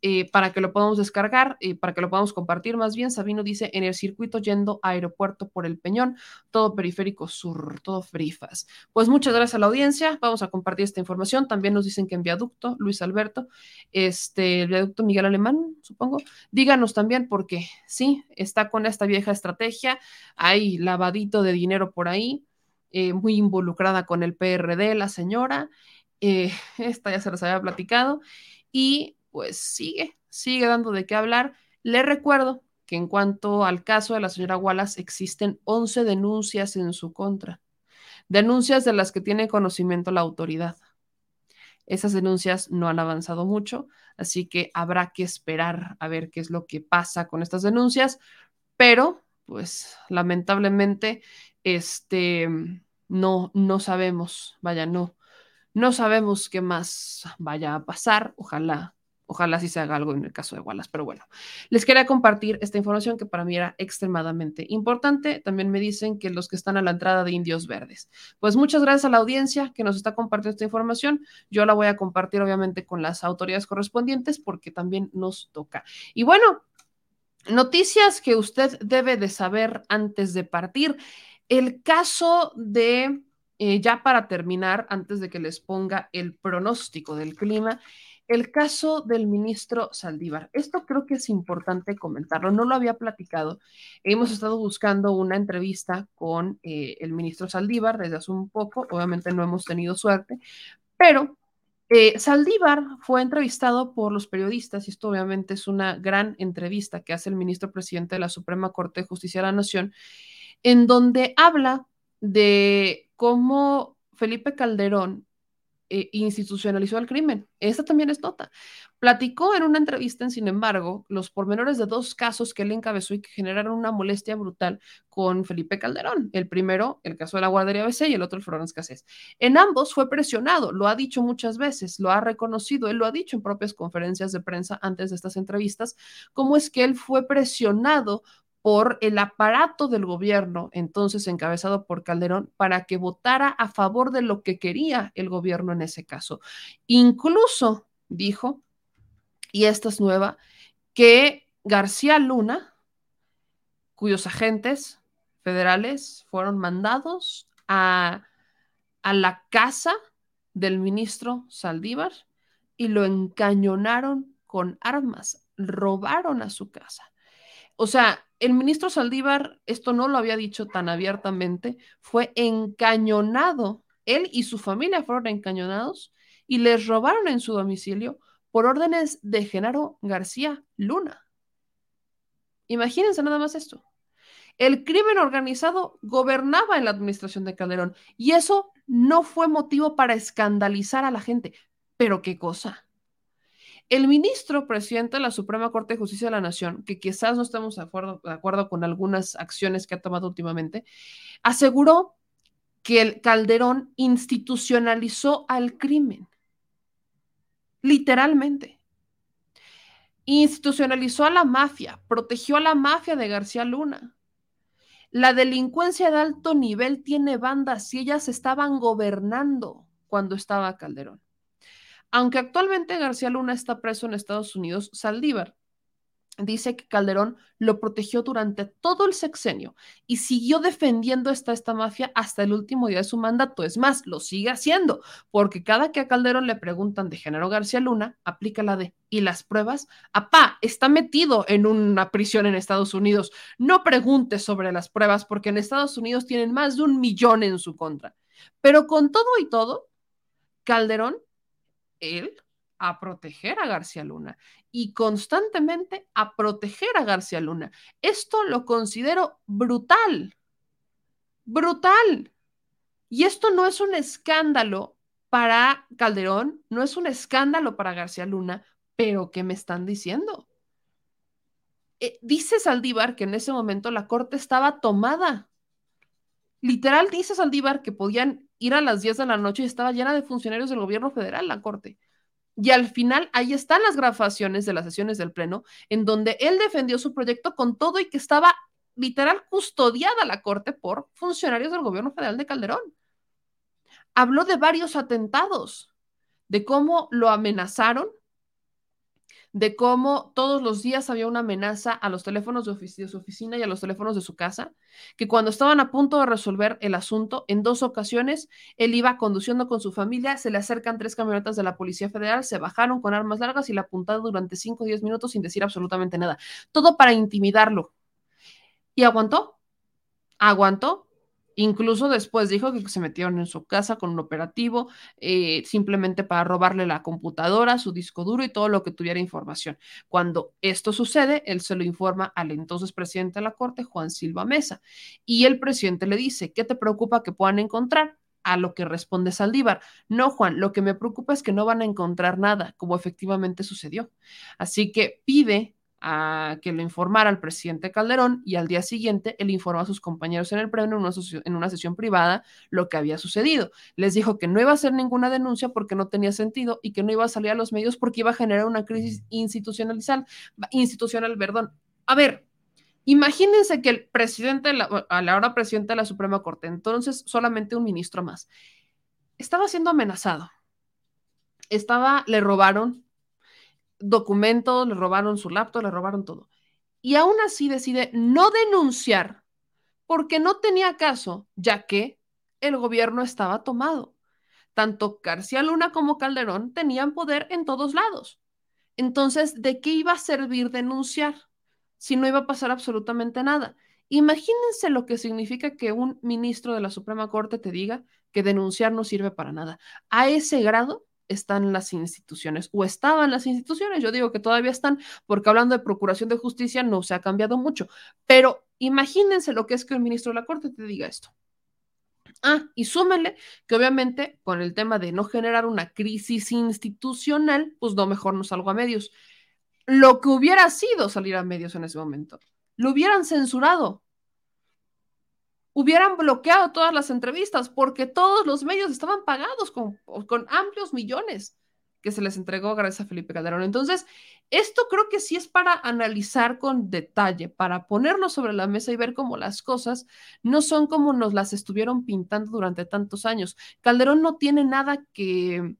eh, para que lo podamos descargar y para que lo podamos compartir. Más bien, Sabino dice en el circuito yendo a aeropuerto por el Peñón, todo periférico sur, todo frifas. Pues muchas gracias a la audiencia. Vamos a compartir esta información. También nos dicen que en viaducto, Luis Alberto, este, el viaducto Miguel Alemán, supongo. Díganos también porque sí, está con esta vieja estrategia. Hay lavadito de dinero por ahí eh, muy involucrada con el PRD, la señora. Eh, <laughs> esta ya se las había platicado. Y pues sigue, sigue dando de qué hablar. Le recuerdo que en cuanto al caso de la señora Wallace, existen 11 denuncias en su contra. Denuncias de las que tiene conocimiento la autoridad. Esas denuncias no han avanzado mucho, así que habrá que esperar a ver qué es lo que pasa con estas denuncias, pero pues lamentablemente este no, no sabemos, vaya, no, no sabemos qué más vaya a pasar. Ojalá, ojalá sí se haga algo en el caso de Wallace, pero bueno, les quería compartir esta información que para mí era extremadamente importante. También me dicen que los que están a la entrada de Indios Verdes. Pues muchas gracias a la audiencia que nos está compartiendo esta información. Yo la voy a compartir obviamente con las autoridades correspondientes porque también nos toca. Y bueno, noticias que usted debe de saber antes de partir. El caso de, eh, ya para terminar, antes de que les ponga el pronóstico del clima, el caso del ministro Saldívar. Esto creo que es importante comentarlo, no lo había platicado. Hemos estado buscando una entrevista con eh, el ministro Saldívar desde hace un poco, obviamente no hemos tenido suerte, pero eh, Saldívar fue entrevistado por los periodistas y esto obviamente es una gran entrevista que hace el ministro presidente de la Suprema Corte de Justicia de la Nación en donde habla de cómo Felipe Calderón eh, institucionalizó el crimen. Esta también es nota. Platicó en una entrevista, sin embargo, los pormenores de dos casos que él encabezó y que generaron una molestia brutal con Felipe Calderón. El primero, el caso de la guardería BC y el otro, el Florence Cassés. En ambos fue presionado, lo ha dicho muchas veces, lo ha reconocido, él lo ha dicho en propias conferencias de prensa antes de estas entrevistas, cómo es que él fue presionado por el aparato del gobierno, entonces encabezado por Calderón, para que votara a favor de lo que quería el gobierno en ese caso. Incluso dijo, y esta es nueva, que García Luna, cuyos agentes federales fueron mandados a, a la casa del ministro Saldívar y lo encañonaron con armas, robaron a su casa O sea, el ministro Saldívar, esto no lo había dicho tan abiertamente, fue encañonado, él y su familia fueron encañonados y les robaron en su domicilio por órdenes de Genaro García Luna. Imagínense nada más esto. El crimen organizado gobernaba en la administración de Calderón y eso no fue motivo para escandalizar a la gente. Pero qué cosa. El ministro presidente de la Suprema Corte de Justicia de la Nación, que quizás no estamos de acuerdo, con algunas acciones que ha tomado últimamente, aseguró que el Calderón institucionalizó al crimen. Literalmente. Institucionalizó a la mafia, protegió a la mafia de García Luna. La delincuencia de alto nivel tiene bandas y ellas estaban gobernando cuando estaba Calderón. Aunque actualmente García Luna está preso en Estados Unidos, Saldívar dice que Calderón lo protegió durante todo el sexenio y siguió defendiendo esta, esta mafia hasta el último día de su mandato. Es más, lo sigue haciendo, porque cada que a Calderón le preguntan de Genaro García Luna, aplica la de, ¿y las pruebas? Apá, está metido en una prisión en Estados Unidos. No pregunte sobre las pruebas, porque en Estados Unidos tienen más de un millón en su contra. Pero con todo y todo, Calderón, él a proteger a García Luna y constantemente a proteger a García Luna. Esto lo considero brutal, brutal. Y esto no es un escándalo para Calderón, no es un escándalo para García Luna, pero ¿qué me están diciendo? Eh, dice Saldívar que en ese momento la corte estaba tomada. Literal dice Saldívar que podían ir a las 10 de la noche y estaba llena de funcionarios del gobierno federal la corte. Y al final, ahí están las grabaciones de las sesiones del Pleno, en donde él defendió su proyecto con todo y que estaba literal custodiada la Corte por funcionarios del gobierno federal de Calderón. Habló de varios atentados, de cómo lo amenazaron, de cómo todos los días había una amenaza a los teléfonos de, de, su oficina y a los teléfonos de su casa, que cuando estaban a punto de resolver el asunto, en dos ocasiones, él iba conduciendo con su familia, se le acercan tres camionetas de la Policía Federal, se bajaron con armas largas y le apuntaron durante cinco o diez minutos sin decir absolutamente nada. Todo para intimidarlo. Y aguantó, aguantó, Incluso después dijo que se metieron en su casa con un operativo eh, simplemente para robarle la computadora, su disco duro y todo lo que tuviera información. Cuando esto sucede, él se lo informa al entonces presidente de la Corte, Juan Silva Mesa, y el presidente le dice, ¿qué te preocupa que puedan encontrar? A lo que responde Saldívar, no Juan, lo que me preocupa es que no van a encontrar nada, como efectivamente sucedió. Así que pide a que lo informara al presidente Calderón y al día siguiente él informó a sus compañeros en el pleno en una, en una sesión privada lo que había sucedido. Les dijo que no iba a hacer ninguna denuncia porque no tenía sentido y que no iba a salir a los medios porque iba a generar una crisis institucional, institucional, perdón. A ver, imagínense que el presidente, la, a la hora presidente de la Suprema Corte, entonces solamente un ministro más, estaba siendo amenazado. Estaba, le robaron documentos, le robaron su laptop, le robaron todo. Y aún así decide no denunciar porque no tenía caso, ya que el gobierno estaba tomado. Tanto García Luna como Calderón tenían poder en todos lados. Entonces, ¿de qué iba a servir denunciar si no iba a pasar absolutamente nada? Imagínense lo que significa que un ministro de la Suprema Corte te diga que denunciar no sirve para nada. A ese grado están las instituciones o estaban las instituciones. Yo digo que todavía están, porque hablando de procuración de justicia no se ha cambiado mucho. Pero imagínense lo que es que el ministro de la Corte te diga esto. Ah, y súmenle que obviamente con el tema de no generar una crisis institucional, pues no, mejor no salgo a medios. Lo que hubiera sido salir a medios en ese momento, lo hubieran censurado, hubieran bloqueado todas las entrevistas porque todos los medios estaban pagados con, con, amplios millones que se les entregó gracias a Felipe Calderón. Entonces, esto creo que sí es para analizar con detalle, para ponerlo sobre la mesa y ver cómo las cosas no son como nos las estuvieron pintando durante tantos años. Calderón no tiene nada que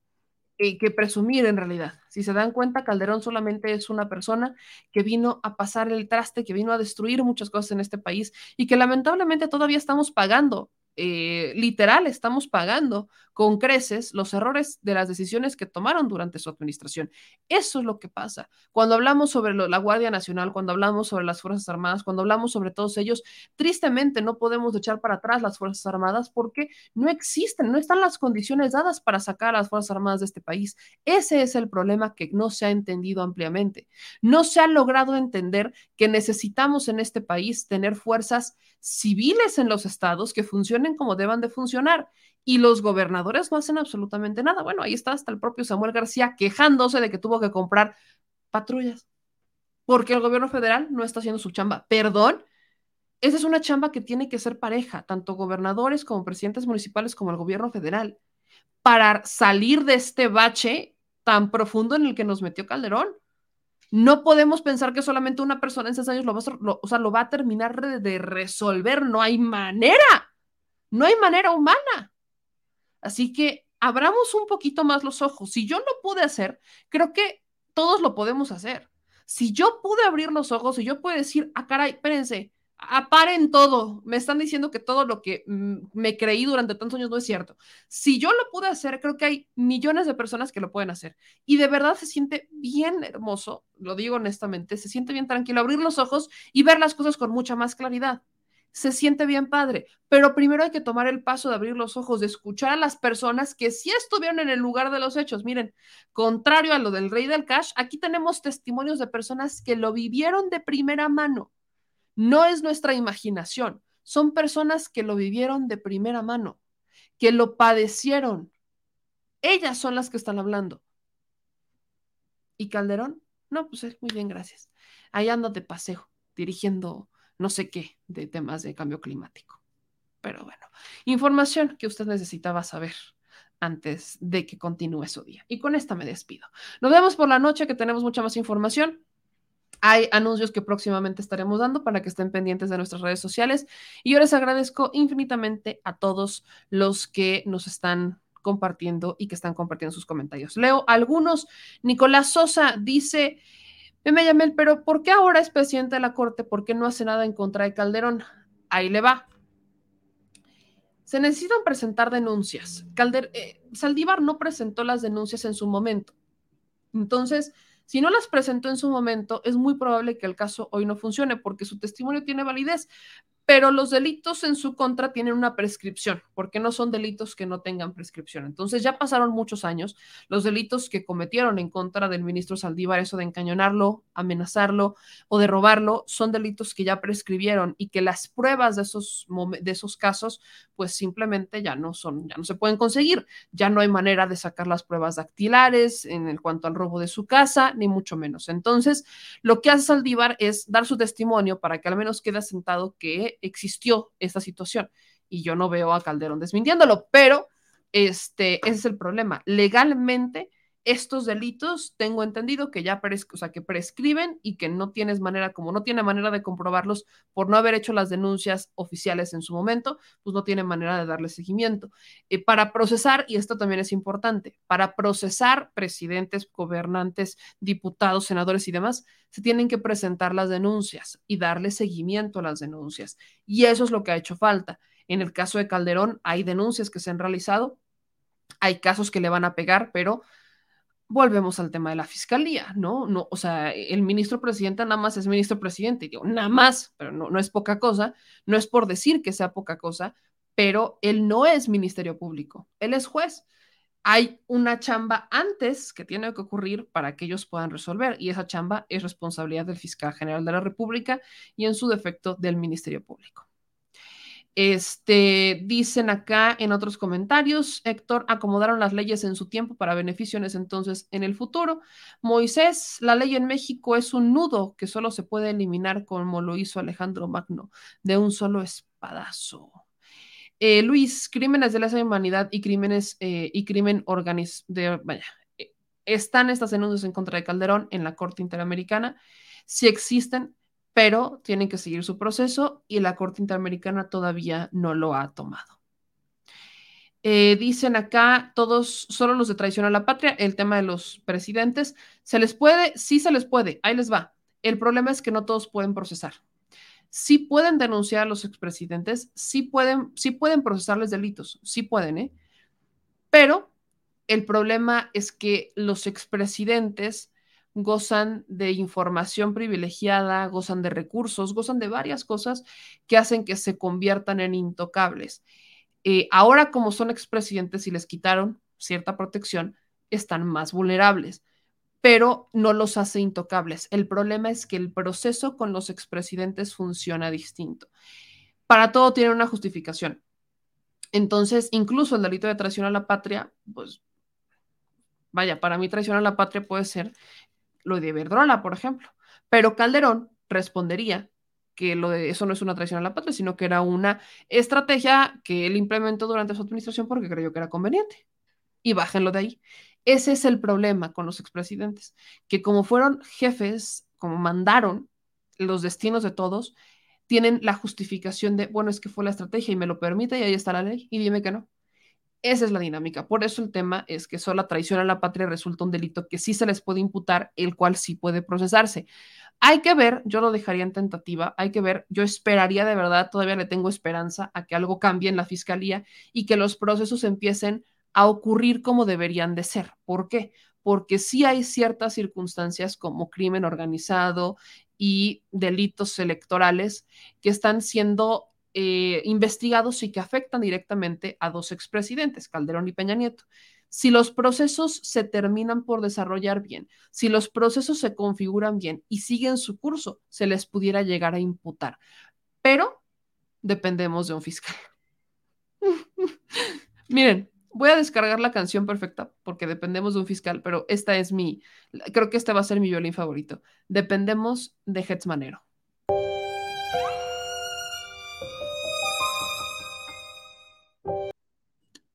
eh, que presumir en realidad. Si se dan cuenta, Calderón solamente es una persona que vino a pasar el traste, que vino a destruir muchas cosas en este país y que lamentablemente todavía estamos pagando eh, literal, estamos pagando con creces los errores de las decisiones que tomaron durante su administración. Eso es lo que pasa. Cuando hablamos sobre la Guardia Nacional, cuando hablamos sobre las Fuerzas Armadas, cuando hablamos sobre todos ellos, tristemente no podemos echar para atrás las Fuerzas Armadas porque no existen, no están las condiciones dadas para sacar a las Fuerzas Armadas de este país. Ese es el problema que no se ha entendido ampliamente. No se ha logrado entender que necesitamos en este país tener fuerzas civiles en los estados que funcionen como deban de funcionar y los gobernadores no hacen absolutamente nada. Bueno, ahí está hasta el propio Samuel García quejándose de que tuvo que comprar patrullas porque el gobierno federal no está haciendo su chamba. Perdón, esa es una chamba que tiene que ser pareja, tanto gobernadores como presidentes municipales como el gobierno federal, para salir de este bache tan profundo en el que nos metió Calderón. No podemos pensar que solamente una persona en seis años lo va a, o sea, lo va a terminar de resolver. No hay manera. No hay manera humana. Así que abramos un poquito más los ojos. Si yo lo pude hacer, creo que todos lo podemos hacer. Si yo pude abrir los ojos y yo puedo decir, ah, caray, espérense, aparen todo. Me están diciendo que todo lo que mm, me creí durante tantos años no es cierto. Si yo lo pude hacer, creo que hay millones de personas que lo pueden hacer. Y de verdad se siente bien hermoso, lo digo honestamente, se siente bien tranquilo abrir los ojos y ver las cosas con mucha más claridad se siente bien padre, pero primero hay que tomar el paso de abrir los ojos, de escuchar a las personas que sí estuvieron en el lugar de los hechos. Miren, contrario a lo del rey del cash, aquí tenemos testimonios de personas que lo vivieron de primera mano. No es nuestra imaginación, son personas que lo vivieron de primera mano, que lo padecieron. Ellas son las que están hablando. ¿Y Calderón? No, pues muy bien, gracias. Ahí anda de paseo, dirigiendo no sé qué de temas de cambio climático. Pero bueno, información que usted necesitaba saber antes de que continúe su día. Y con esta me despido. Nos vemos por la noche que tenemos mucha más información. Hay anuncios que próximamente estaremos dando para que estén pendientes de nuestras redes sociales. Y yo les agradezco infinitamente a todos los que nos están compartiendo y que están compartiendo sus comentarios. Leo algunos. Nicolás Sosa dice, me llamé, pero ¿por qué ahora es presidente de la Corte? ¿Por qué no hace nada en contra de Calderón? Ahí le va. Se necesitan presentar denuncias. Calder eh, Saldívar no presentó las denuncias en su momento. Entonces, si no las presentó en su momento, es muy probable que el caso hoy no funcione porque su testimonio tiene validez, pero los delitos en su contra tienen una prescripción, porque no son delitos que no tengan prescripción. Entonces ya pasaron muchos años. Los delitos que cometieron en contra del ministro Saldívar, eso de encañonarlo, amenazarlo o de robarlo, son delitos que ya prescribieron y que las pruebas de esos, de esos casos, pues simplemente ya no son, ya no se pueden conseguir. Ya no hay manera de sacar las pruebas dactilares en cuanto al robo de su casa, ni mucho menos. Entonces, lo que hace Saldívar es dar su testimonio para que al menos quede sentado que existió esta situación. Y yo no veo a Calderón desmintiéndolo, pero este, ese es el problema. Legalmente, estos delitos tengo entendido que ya o sea, que prescriben y que no tienes manera, como no tiene manera de comprobarlos por no haber hecho las denuncias oficiales en su momento, pues no tiene manera de darle seguimiento. Eh, para procesar, y esto también es importante, para procesar presidentes, gobernantes, diputados, senadores y demás, se tienen que presentar las denuncias y darle seguimiento a las denuncias. Y eso es lo que ha hecho falta. En el caso de Calderón, hay denuncias que se han realizado, hay casos que le van a pegar, pero volvemos al tema de la fiscalía, ¿no? no o sea, el ministro presidente nada más es ministro presidente, digo, nada más, pero no, no es poca cosa, no es por decir que sea poca cosa, pero él no es ministerio público, él es juez. Hay una chamba antes que tiene que ocurrir para que ellos puedan resolver y esa chamba es responsabilidad del fiscal general de la República y en su defecto del Ministerio Público. Este, dicen acá en otros comentarios, Héctor, acomodaron las leyes en su tiempo para beneficio en ese entonces en el futuro. Moisés, la ley en México es un nudo que solo se puede eliminar como lo hizo Alejandro Magno, de un solo espadazo. Eh, Luis, crímenes de lesa humanidad y crímenes eh, y crimen organiz de vaya, eh, están estas denuncias en contra de Calderón en la Corte Interamericana. Si existen, pero tienen que seguir su proceso y la Corte Interamericana todavía no lo ha tomado. Eh, dicen acá todos, solo los de traición a la patria, el tema de los presidentes, ¿se les puede? Sí se les puede, ahí les va. El problema es que no todos pueden procesar. sí pueden denunciar a los expresidentes, sí pueden, sí pueden procesarles delitos, sí pueden, ¿eh? Pero el problema es que los expresidentes gozan de información privilegiada, gozan de recursos, gozan de varias cosas que hacen que se conviertan en intocables. Eh, ahora, como son expresidentes y les quitaron cierta protección, están más vulnerables, pero no los hace intocables. El problema es que el proceso con los expresidentes funciona distinto. Para todo tiene una justificación. Entonces, incluso el delito de traición a la patria, pues, vaya, para mí traición a la patria puede ser lo de Verdrola, por ejemplo. Pero Calderón respondería que lo de eso no es una traición a la patria, sino que era una estrategia que él implementó durante su administración porque creyó que era conveniente. Y bájenlo de ahí. Ese es el problema con los expresidentes, que como fueron jefes, como mandaron los destinos de todos, tienen la justificación de, bueno, es que fue la estrategia y me lo permite y ahí está la ley y dime que no. Esa es la dinámica. Por eso el tema es que solo la traición a la patria resulta un delito que sí se les puede imputar, el cual sí puede procesarse. Hay que ver, yo lo dejaría en tentativa, hay que ver, yo esperaría de verdad, todavía le tengo esperanza a que algo cambie en la fiscalía y que los procesos empiecen a ocurrir como deberían de ser. ¿Por qué? Porque sí hay ciertas circunstancias como crimen organizado y delitos electorales que están siendo eh, investigados y que afectan directamente a dos expresidentes, Calderón y Peña Nieto. Si los procesos se terminan por desarrollar bien, si los procesos se configuran bien y siguen su curso, se les pudiera llegar a imputar. Pero dependemos de un fiscal. <laughs> Miren, voy a descargar la canción perfecta porque dependemos de un fiscal, pero esta es mi, creo que este va a ser mi violín favorito. Dependemos de Hetzmanero.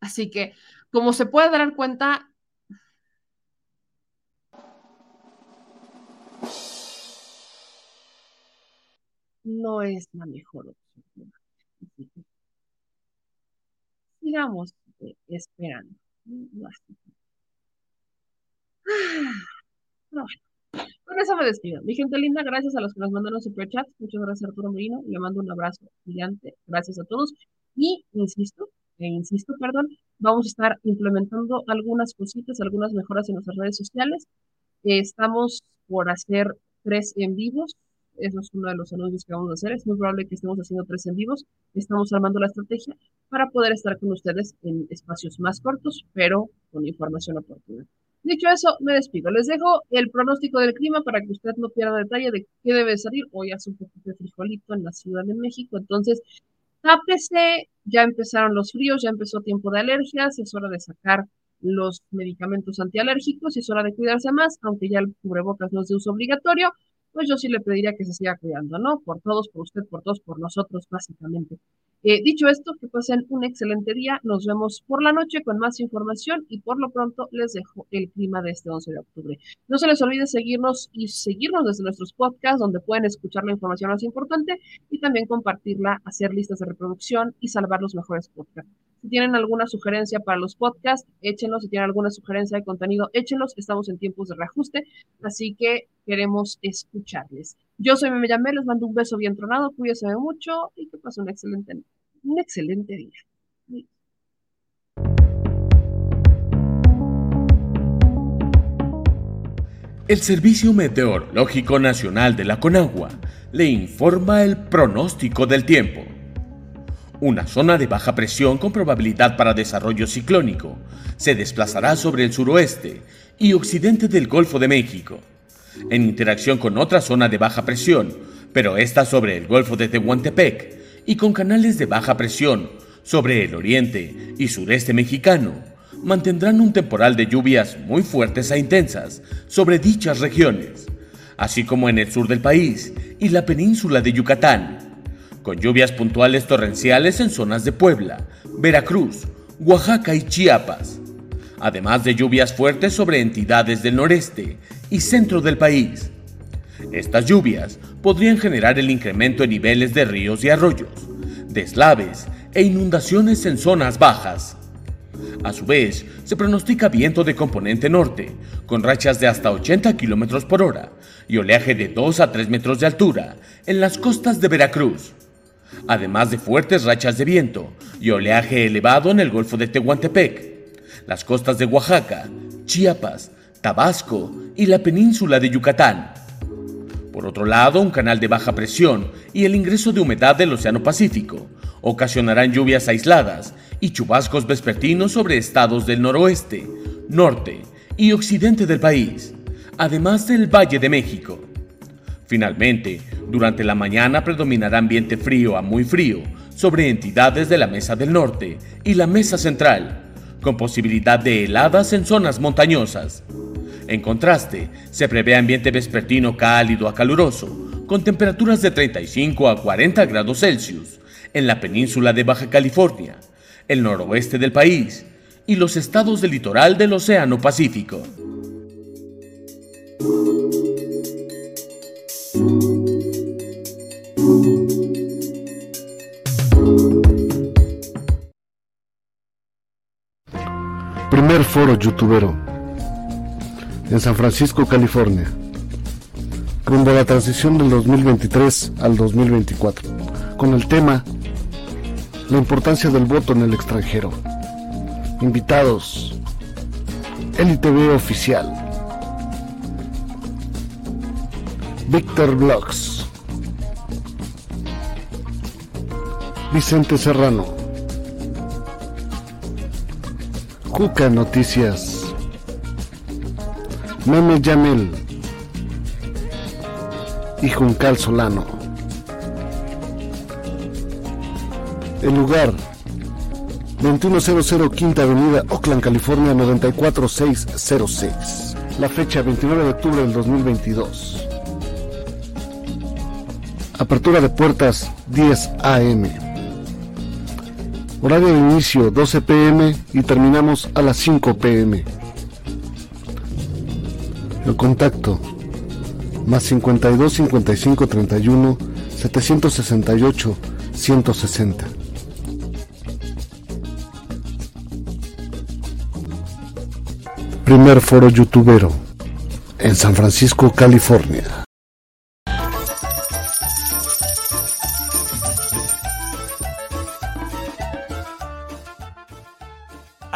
Así que, como se puede dar cuenta, no es la mejor opción. Sigamos eh, esperando. No, con eso me despido. Mi gente linda, gracias a los que nos mandaron superchats. Muchas gracias Arturo Merino. Le mando un abrazo gigante. Gracias a todos. Y insisto, e insisto, perdón, vamos a estar implementando algunas cositas, algunas mejoras en nuestras redes sociales. estamos por hacer tres en vivos. Eso es uno de los anuncios que vamos a hacer. Es muy probable que estemos haciendo tres en vivos. Estamos armando la estrategia para poder estar con ustedes en espacios más cortos, pero con información oportuna. Dicho eso, me despido. Les dejo el pronóstico del clima para que usted no pierda detalle de qué debe salir. Hoy hace un poquito de frijolito en la Ciudad de México, entonces tápese, ya empezaron los fríos, ya empezó tiempo de alergias, es hora de sacar los medicamentos antialérgicos y es hora de cuidarse más, aunque ya el cubrebocas no es de uso obligatorio, pues yo sí le pediría que se siga cuidando, ¿no? Por todos, por usted, por todos, por nosotros, básicamente. Eh, dicho esto, que pasen un excelente día. Nos vemos por la noche con más información y por lo pronto les dejo el clima de este 11 de octubre. No se les olvide seguirnos y seguirnos desde nuestros podcasts donde pueden escuchar la información más importante y también compartirla, hacer listas de reproducción y salvar los mejores podcasts. Si tienen alguna sugerencia para los podcasts, échenlos. Si tienen alguna sugerencia de contenido, échenlos. Estamos en tiempos de reajuste, así que queremos escucharles. Yo soy Meme Yamel, les mando un beso bien tronado, cuídense mucho y que pasen un excelente, un excelente día. El Servicio Meteorológico Nacional de la Conagua le informa el pronóstico del tiempo. Una zona de baja presión con probabilidad para desarrollo ciclónico. Se desplazará sobre el suroeste y occidente del Golfo de México, en interacción con otra zona de baja presión, pero esta sobre el Golfo de Tehuantepec y con canales de baja presión sobre el oriente y sureste mexicano, mantendrán un temporal de lluvias muy fuertes e intensas sobre dichas regiones, así como en el sur del país y la península de Yucatán con lluvias puntuales torrenciales en zonas de Puebla, Veracruz, Oaxaca y Chiapas, además de lluvias fuertes sobre entidades del noreste y centro del país. Estas lluvias podrían generar el incremento en niveles de ríos y arroyos, deslaves e inundaciones en zonas bajas. A su vez, se pronostica viento de componente norte, con rachas de hasta 80 km por hora y oleaje de 2 a 3 metros de altura en las costas de Veracruz, además de fuertes rachas de viento y oleaje elevado en el Golfo de Tehuantepec, las costas de Oaxaca, Chiapas, Tabasco y la península de Yucatán. Por otro lado, un canal de baja presión y el ingreso de humedad del Océano Pacífico ocasionarán lluvias aisladas y chubascos vespertinos sobre estados del noroeste, norte y occidente del país, además del Valle de México. Finalmente, durante la mañana predominará ambiente frío a muy frío sobre entidades de la Mesa del Norte y la Mesa Central, con posibilidad de heladas en zonas montañosas. En contraste, se prevé ambiente vespertino cálido a caluroso, con temperaturas de 35 a 40 grados Celsius en la península de Baja California, el noroeste del país y los estados del litoral del Océano Pacífico. Foro youtubero. En San Francisco, California, rumbo la transición del 2023 al 2024, con el tema La importancia del voto en el extranjero. Invitados, LTV Oficial, Víctor Blogs, Vicente Serrano, Juca Noticias, Meme Yamel y Juncal Solano. El lugar 2100 Quinta Avenida, Oakland, California 94606. La fecha 29 de octubre del 2022. Apertura de puertas 10 AM. Horario de inicio 12 pm y terminamos a las 5 pm. El contacto más 52 55 31 768 160. Primer foro youtubero en San Francisco, California.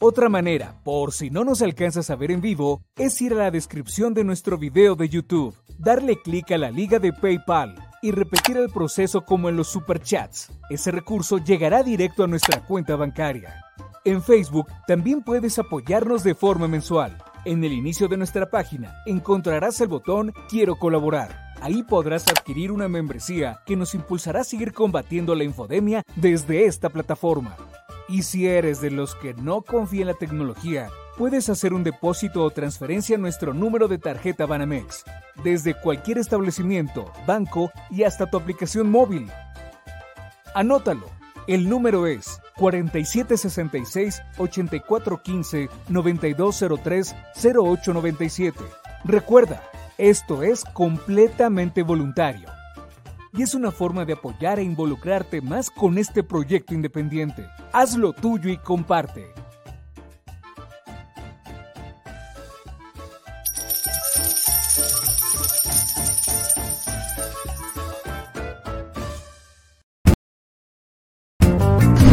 Otra manera, por si no nos alcanzas a ver en vivo, es ir a la descripción de nuestro video de YouTube, darle clic a la liga de PayPal y repetir el proceso como en los superchats. Ese recurso llegará directo a nuestra cuenta bancaria. En Facebook también puedes apoyarnos de forma mensual. En el inicio de nuestra página encontrarás el botón Quiero colaborar. Ahí podrás adquirir una membresía que nos impulsará a seguir combatiendo la infodemia desde esta plataforma. Y si eres de los que no confía en la tecnología, puedes hacer un depósito o transferencia a nuestro número de tarjeta Banamex, desde cualquier establecimiento, banco y hasta tu aplicación móvil. Anótalo. El número es 4766-8415-9203-0897. Recuerda, esto es completamente voluntario y es una forma de apoyar e involucrarte más con este proyecto independiente. Hazlo tuyo y comparte.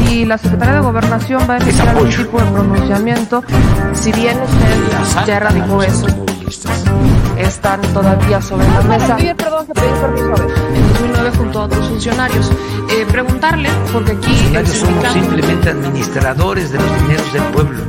Si la Secretaría de Gobernación va a emitir algún tipo de pronunciamiento, si bien usted ya erradicó eso, están todavía sobre la mesa. Pide perdón, pidió permiso. En 2009 junto a otros funcionarios. Eh, preguntarle, porque aquí el Funcionarios somos sindicato- simplemente administradores de los dineros del pueblo.